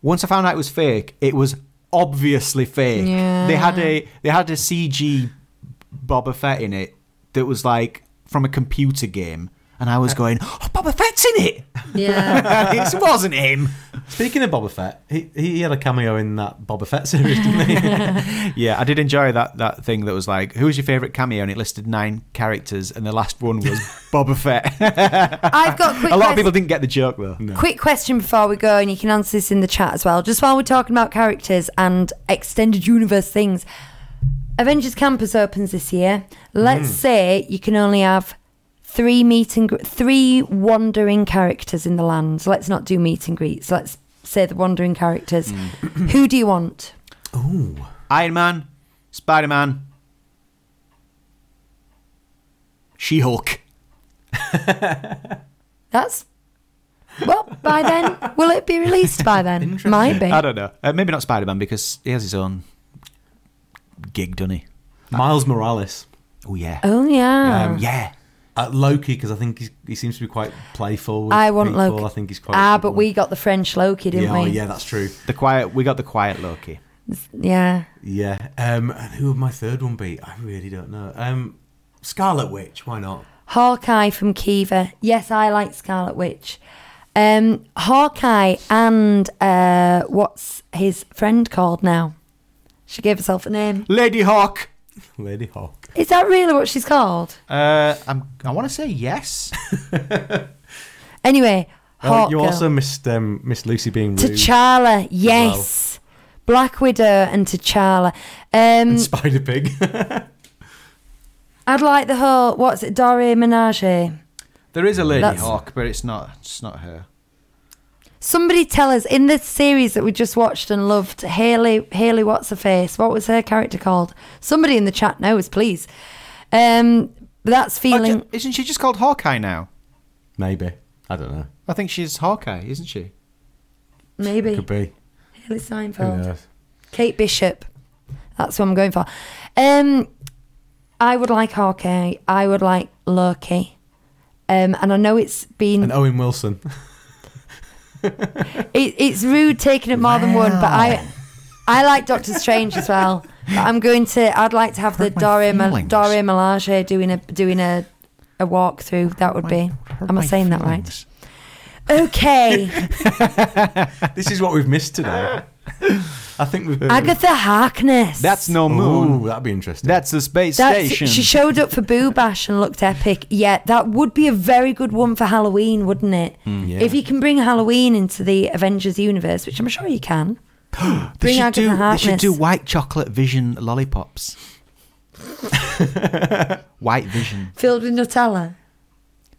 once I found out it was fake, it was obviously fake. Yeah. They had a they had a CG Boba Fett in it that was like from a computer game, and I was going, "Oh, Boba Fett's in it." Yeah. it wasn't him. Speaking of Boba Fett, he, he had a cameo in that Boba Fett series, didn't he? Yeah, I did enjoy that that thing that was like, "Who was your favorite cameo?" and it listed nine characters, and the last one was Boba Fett. I've got a quick a lot of people didn't get the joke though. Quick question before we go, and you can answer this in the chat as well. Just while we're talking about characters and extended universe things, Avengers Campus opens this year. Let's mm. say you can only have three meet and gre- three wandering characters in the land. Let's not do meet and greets. Let's say the wandering characters. Who do you want? Ooh. Iron Man, Spider Man, She Hulk. That's well. By then, will it be released by then? Might be. I don't know. Uh, maybe not Spider Man because he has his own gig, doesn't he? Miles Morales. Oh yeah. Oh yeah. Um, yeah. Uh, Loki, because I think he's, he seems to be quite playful. With I want people. Loki. I think he's quite. ah, but we got the French Loki, didn't yeah, oh, we? yeah, that's true. The quiet. We got the quiet Loki. Yeah. Yeah. Um, and who would my third one be? I really don't know. Um, Scarlet Witch. Why not? Hawkeye from Kiva. Yes, I like Scarlet Witch. Um, Hawkeye and uh, what's his friend called now? She gave herself a name. Lady Hawk. Lady Hawk. Is that really what she's called? Uh, I'm, I want to say yes. Anyway, Hawk you Girl. also missed um, Miss Lucie being rude. T'Challa, yes. Black Widow and T'Challa. Um, and Spider Pig. I'd like the whole what's it, Dore Menage. There is a Lady That's- Hawk, but it's not. It's not her. Somebody tell us in this series that we just watched and loved, Haley Haley what's her face? What was her character called? Somebody in the chat knows, please. Um, that's feeling. Oh, isn't she just called Hawkeye now? Maybe. I don't know. I think she's Hawkeye, isn't she? maybe Could be. Haley Who Steinfeld, knows? Kate Bishop. That's what I'm going for. Um, I would like Hawkeye. I would like Loki. Um, and I know it's been And Owen Wilson. it, it's rude taking it more than one, but I I like Doctor Strange as well. But I'm going to. I'd like to have the Hurt my Dore Ma- feelings. Dore doing a doing a a walkthrough. That would be. Am I saying that right? Okay, this is what we've missed today. I think we've. Agatha Harkness. That's no moon. Ooh, that'd be interesting. That's the space That's, station. she showed up for Boo Bash and looked epic. Yeah, that would be a very good one for Halloween, wouldn't it? Hmm, yeah. If you can bring Halloween into the Avengers universe, which I'm sure you can. they, bring should Agatha do, they should Harkness. do white chocolate vision lollipops. white vision. Filled with Nutella.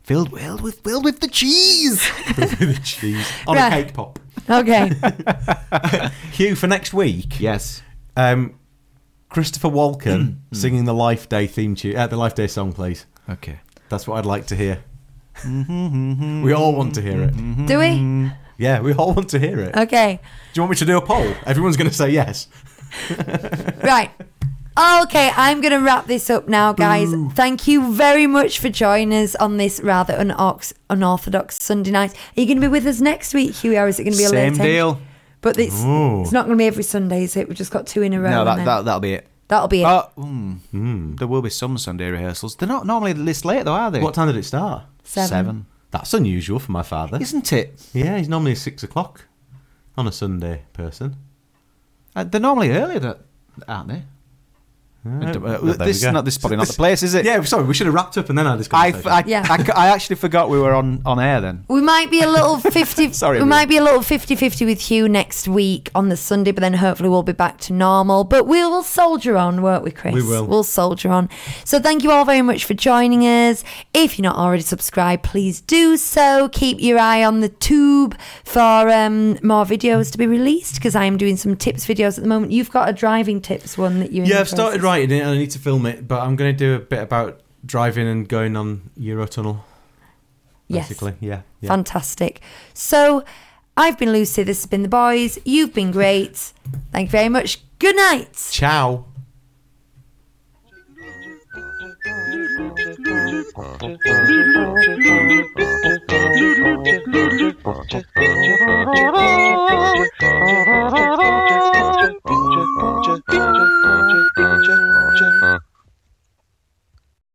Filled, filled with filled with the cheese. with the cheese on Right. a cake pop. Okay. Hugh, for next week, yes. um, Christopher Walken singing the Life Day theme tune, uh, the Life Day song, please. Okay. That's what I'd like to hear. we all want to hear it. Do we? Yeah, we all want to hear it. Okay. Do you want me to do a poll? Everyone's going to say yes. Right. Okay, I'm going to wrap this up now, guys. Thank you very much for joining us on this rather unox- unorthodox Sunday night. Are you going to be with us next week, Huey, or is it going to be a Same later? deal. But it's, Ooh. it's not going to be every Sunday, is it? We've just got two in a row. No, that, that, that'll be it. that'll be it. Oh, mm, there will be some Sunday rehearsals. They're not normally this late, though, are they? What time did it start? Seven. That's unusual for my father. Isn't it? Yeah, he's normally six o'clock on a Sunday person. Uh, they're normally earlier, that- aren't they? Uh, Uh, well, this, go. not, this is probably not the place, is it? Yeah, sorry, we should have wrapped up and then had this I, conversation. I, Yeah. I, I actually forgot we were on, on air then. We might be a little 50 Sorry, we everyone. might be a little 50-50 with Hugh next week on the Sunday but then hopefully we'll be back to normal but we will soldier on won't we Chris We will. we'll soldier on so thank you all very much for joining us if you're not already subscribed please do so keep your eye on the tube for um, more videos to be released because I'm doing some tips videos at the moment you've got a driving tips one that you're yeah, the I've started process- sighted and I need to film it, but I'm going to do a bit about driving and going on Eurotunnel. Basically, yes. yeah, yeah. Fantastic. So I've been Lucie. This has been the boys. You've been great. Thank you very much. Good night. Ciao.